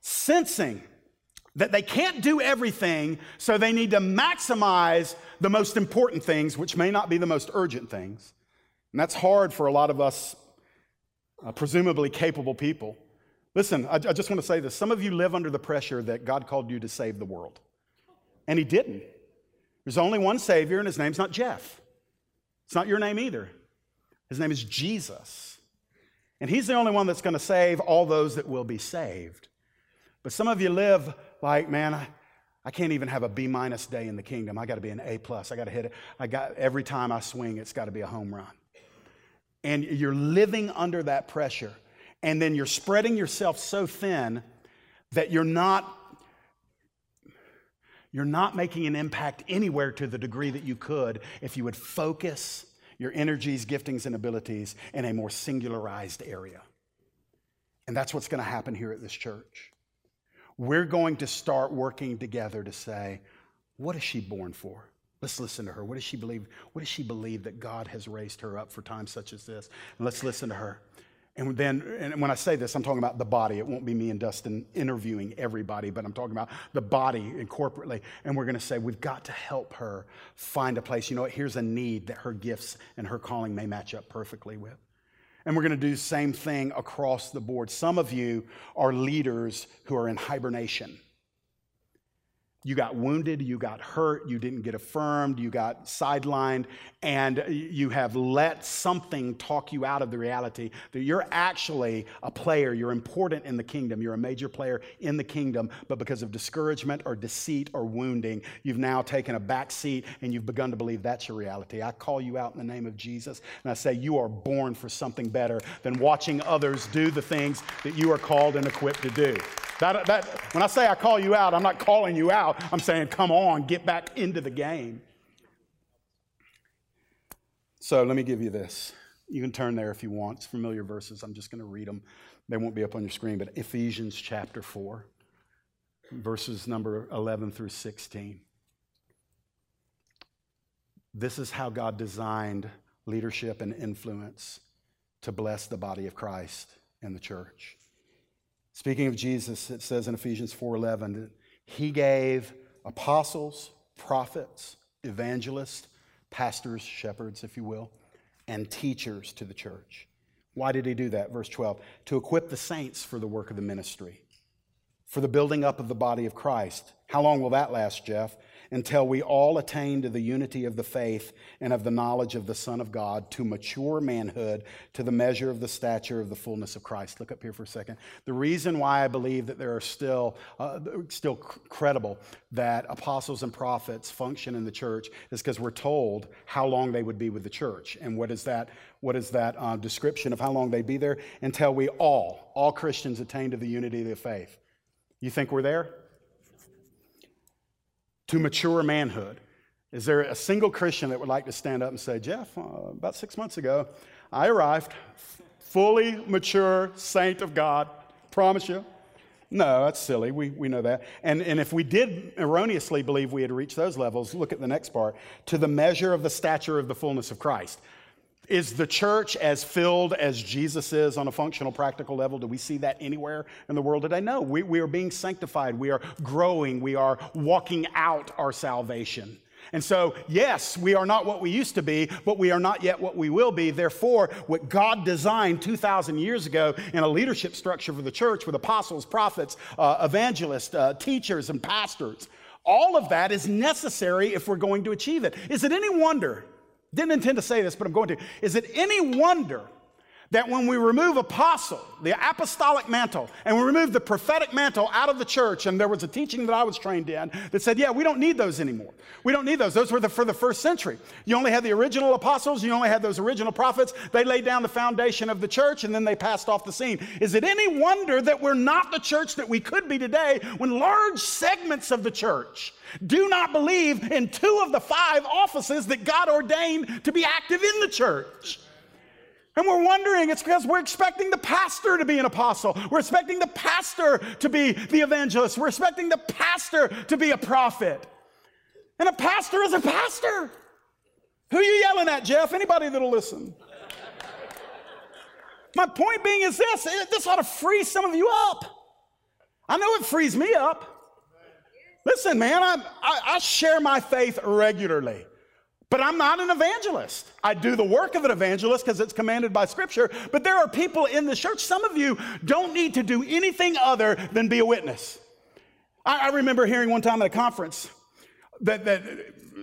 sensing that they can't do everything, so they need to maximize the most important things, which may not be the most urgent things. And that's hard for a lot of us, uh, presumably capable people. Listen, I, I just want to say this. Some of you live under the pressure that God called you to save the world, and He didn't. There's only one Savior, and His name's not Jeff. It's not your name either. His name is Jesus. And He's the only one that's going to save all those that will be saved. But some of you live like, man, I, can't even have a B minus day in the kingdom. I got to be an A plus. I got to hit it. I got every time I swing, it's got to be a home run. And you're living under that pressure. And then you're spreading yourself so thin that you're not you're not making an impact anywhere to the degree that you could if you would focus your energies, giftings, and abilities in a more singularized area. And that's what's going to happen here at this church. We're going to start working together to say, what is she born for? Let's listen to her. What does she believe? What does she believe that God has raised her up for times such as this? And let's listen to her. And then, and when I say this, I'm talking about the body. It won't be me and Dustin interviewing everybody, but I'm talking about the body and corporately. And we're going to say, we've got to help her find a place. You know what? Here's a need that her gifts and her calling may match up perfectly with. And we're going to do the same thing across the board. Some of you are leaders who are in hibernation. You got wounded, you got hurt, you didn't get affirmed, you got sidelined, and you have let something talk you out of the reality that you're actually a player. You're important in the kingdom. You're a major player in the kingdom, but because of discouragement or deceit or wounding, you've now taken a back seat and you've begun to believe that's your reality. I call you out in the name of Jesus, and I say you are born for something better than watching others do the things that you are called and equipped to do. That, that, when I say I call you out, I'm not calling you out. I'm saying, come on, get back into the game. So let me give you this. You can turn there if you want. It's familiar verses. I'm just going to read them. They won't be up on your screen, but Ephesians chapter 4, verses number 11 through 16. This is how God designed leadership and influence to bless the body of Christ and the church. Speaking of Jesus, it says in Ephesians 4:11 that he gave apostles, prophets, evangelists, pastors, shepherds, if you will, and teachers to the church. Why did he do that? Verse 12, to equip the saints for the work of the ministry, for the building up of the body of Christ. How long will that last, Jeff? Until we all attain to the unity of the faith and of the knowledge of the Son of God, to mature manhood, to the measure of the stature of the fullness of Christ. Look up here for a second. The reason why I believe that there are still, uh, still credible that apostles and prophets function in the church is because we're told how long they would be with the church. And what is that? What is that uh, description of how long they'd be there? Until we all, all Christians attain to the unity of the faith. You think we're there? To mature manhood. Is there a single Christian that would like to stand up and say, Jeff, uh, about six months ago, I arrived, fully mature saint of God, promise you? No, that's silly. We, we know that. And, and if we did erroneously believe we had reached those levels, look at the next part to the measure of the stature of the fullness of Christ. Is the church as filled as Jesus is on a functional, practical level? Do we see that anywhere in the world today? No. We, we are being sanctified. We are growing. We are walking out our salvation. And so, yes, we are not what we used to be, but we are not yet what we will be. Therefore, what God designed 2,000 years ago in a leadership structure for the church with apostles, prophets, uh, evangelists, uh, teachers, and pastors, all of that is necessary if we're going to achieve it. Is it any wonder? Didn't intend to say this, but I'm going to. Is it any wonder that when we remove apostle, the apostolic mantle, and we remove the prophetic mantle out of the church, and there was a teaching that I was trained in that said, yeah, we don't need those anymore. We don't need those. Those were the, for the first century. You only had the original apostles, you only had those original prophets. They laid down the foundation of the church, and then they passed off the scene. Is it any wonder that we're not the church that we could be today when large segments of the church do not believe in two of the five offices that God ordained to be active in the church? And we're wondering, it's because we're expecting the pastor to be an apostle. We're expecting the pastor to be the evangelist. We're expecting the pastor to be a prophet. And a pastor is a pastor. Who are you yelling at, Jeff? Anybody that'll listen. My point being is this this ought to free some of you up. I know it frees me up. Listen, man, I, I share my faith regularly. But I'm not an evangelist. I do the work of an evangelist because it's commanded by Scripture. But there are people in the church, some of you don't need to do anything other than be a witness. I, I remember hearing one time at a conference that, that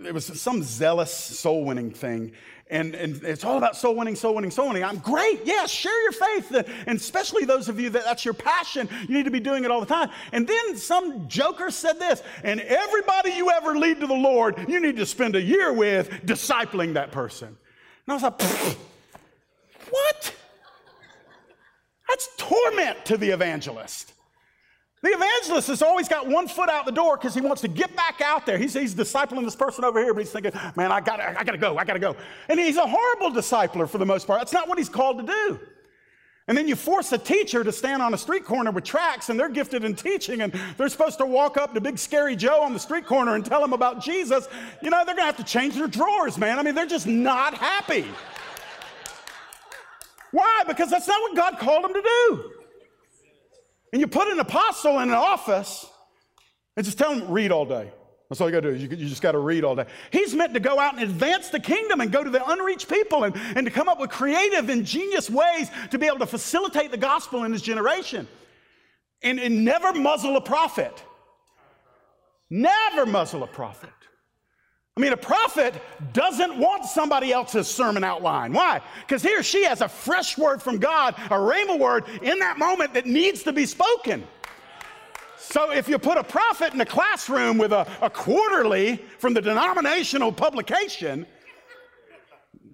it was some zealous soul winning thing. And, and it's all about soul winning, soul winning, soul winning. I'm great. Yeah, share your faith. And especially those of you that that's your passion, you need to be doing it all the time. And then some joker said this, and everybody you ever lead to the Lord, you need to spend a year with discipling that person. And I was like, what? That's torment to the evangelist. The evangelist has always got one foot out the door because he wants to get back out there. He's, he's discipling this person over here, but he's thinking, man, I gotta, I gotta go, I gotta go. And he's a horrible discipler for the most part. That's not what he's called to do. And then you force a teacher to stand on a street corner with tracts, and they're gifted in teaching, and they're supposed to walk up to Big Scary Joe on the street corner and tell him about Jesus. You know, they're gonna have to change their drawers, man. I mean, they're just not happy. Why? Because that's not what God called them to do. And you put an apostle in an office and just tell him, read all day. That's all you got to do. You, you just got to read all day. He's meant to go out and advance the kingdom and go to the unreached people and, and to come up with creative, ingenious ways to be able to facilitate the gospel in his generation. And, and never muzzle a prophet. Never muzzle a prophet. I mean, a prophet doesn't want somebody else's sermon outline. Why? Because he or she has a fresh word from God, a rhema word in that moment that needs to be spoken. So if you put a prophet in a classroom with a, a quarterly from the denominational publication,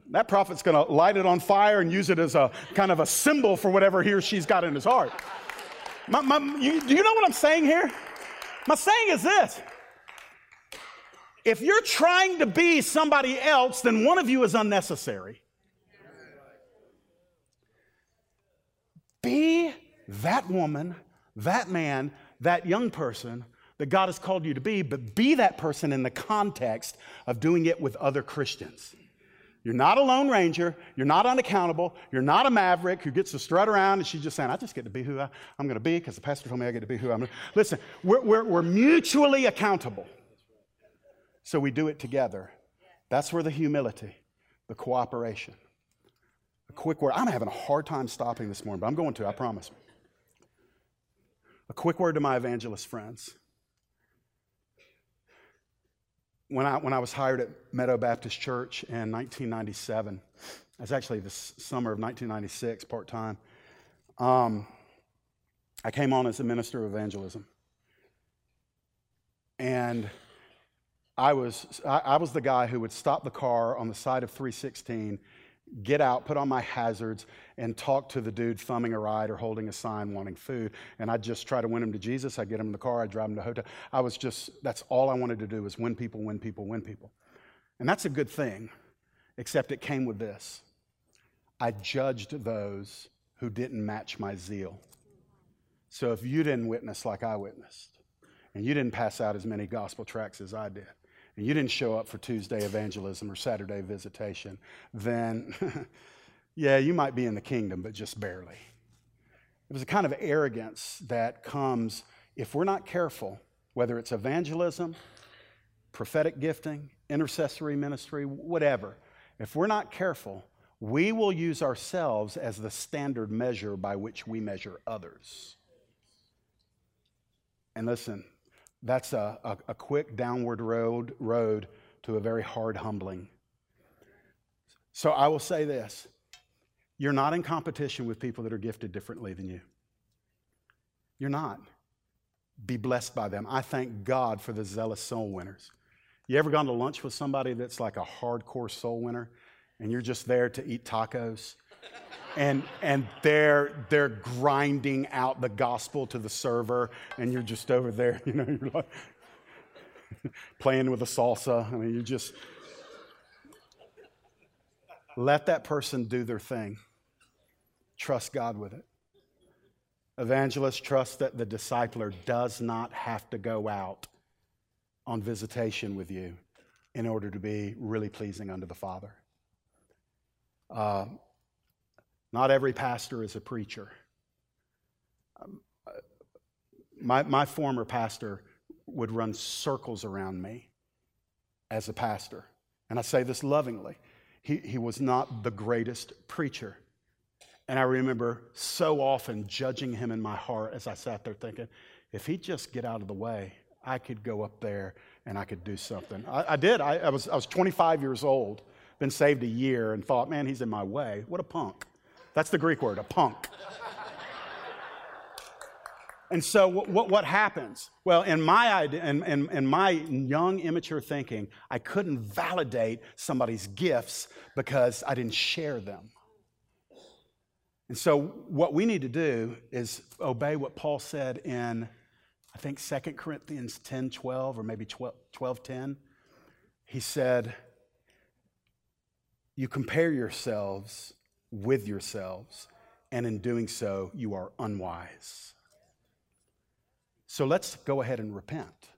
that prophet's going to light it on fire and use it as a kind of a symbol for whatever he or she's got in his heart. My, my, you, do you know what I'm saying here? My saying is this if you're trying to be somebody else, then one of you is unnecessary. Be that woman, that man, that young person that God has called you to be, but be that person in the context of doing it with other Christians. You're not a lone ranger. You're not unaccountable. You're not a maverick who gets to strut around and she's just saying, I just get to be who I, am going to be because the pastor told me I get to be who I'm going to Listen, we're, we're, we're mutually accountable. So we do it together. That's where the humility, the cooperation. A quick word. I'm having a hard time stopping this morning, but I'm going to, I promise. A quick word to my evangelist friends. When I, when I was hired at Meadow Baptist Church in 1997, it was actually the summer of 1996, part time, um, I came on as a minister of evangelism. And I was, I, was the guy who would stop the car on the side of 316 get out, put on my hazards, and talk to the dude thumbing a ride or holding a sign wanting food. And I'd just try to win him to Jesus. I'd get him in the car, I'd drive him to a hotel. I was just, that's all I wanted to do was win people, win people, win people. And that's a good thing, except it came with this I judged those who didn't match my zeal. So if you didn't witness like I witnessed, and you didn't pass out as many gospel tracts as I did, and you didn't show up for Tuesday evangelism or Saturday visitation, then (laughs) yeah, you might be in the kingdom, but just barely. It was a kind of arrogance that comes if we're not careful, whether it's evangelism, prophetic gifting, intercessory ministry, whatever, if we're not careful, we will use ourselves as the standard measure by which we measure others. And listen, that's a, a, a, quick downward road, road to a very hard humbling. So I will say this you're not in competition with people that are gifted differently than you. You're not. Be blessed by them. I thank God for the zealous soul winners. You ever gone to lunch with somebody that's like a hardcore soul winner and you're just there to eat tacos? And and they're they're grinding out the gospel to the server and you're just over there, (laughs) you know, you're like playing with the salsa. I mean, you just let that person do their thing. Trust God with it. Evangelists trust that the discipler does not have to go out on visitation with you in order to be really pleasing unto the Father. Uh, not every pastor is a preacher. Um, my, my former pastor would run circles around me as a pastor. And I say this lovingly. He, he was not the greatest preacher. And I remember so often judging him in my heart as I sat there thinking, if he'd just get out of the way, I could go up there and I could do something. I, I did. I, I, was, I was 25 years old, been saved a year, and thought, man, he's in my way. What a punk. That's the Greek word, a punk. and so, what, what happens? Well, in my, in, in, in my young, immature thinking, I couldn't validate somebody's gifts because I didn't share them. And so, what we need to do is obey what Paul said in, I think, 2 Corinthians 10 12 or maybe 12, 12 10. He said, You compare yourselves with yourselves, and in doing so, you are unwise. So, let's go ahead and repent.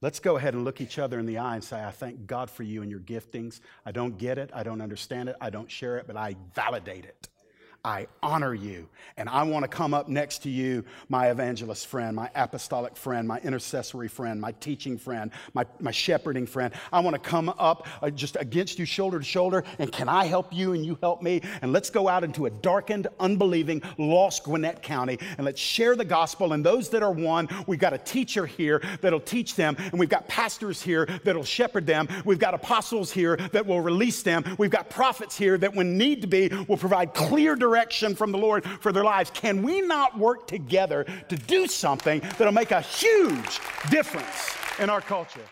Let's go ahead and look each other in the eye and say, I thank God for you and your giftings. I don't get it, I don't understand it, I don't share it, but I validate it. I honor you. And I want to come up next to you, my evangelist friend, my apostolic friend, my intercessory friend, my teaching friend, my, my shepherding friend. I want to come up uh, just against you, shoulder to shoulder, and can I help you and you help me? And let's go out into a darkened, unbelieving, lost Gwinnett County and let's share the gospel. And those that are won, we've got a teacher here that'll teach them, and we've got pastors here that'll shepherd them. We've got apostles here that will release them. We've got prophets here that, when need to be, will provide clear direction direction from the Lord for their lives. Can we not work together to do something that'll make a huge difference in our culture?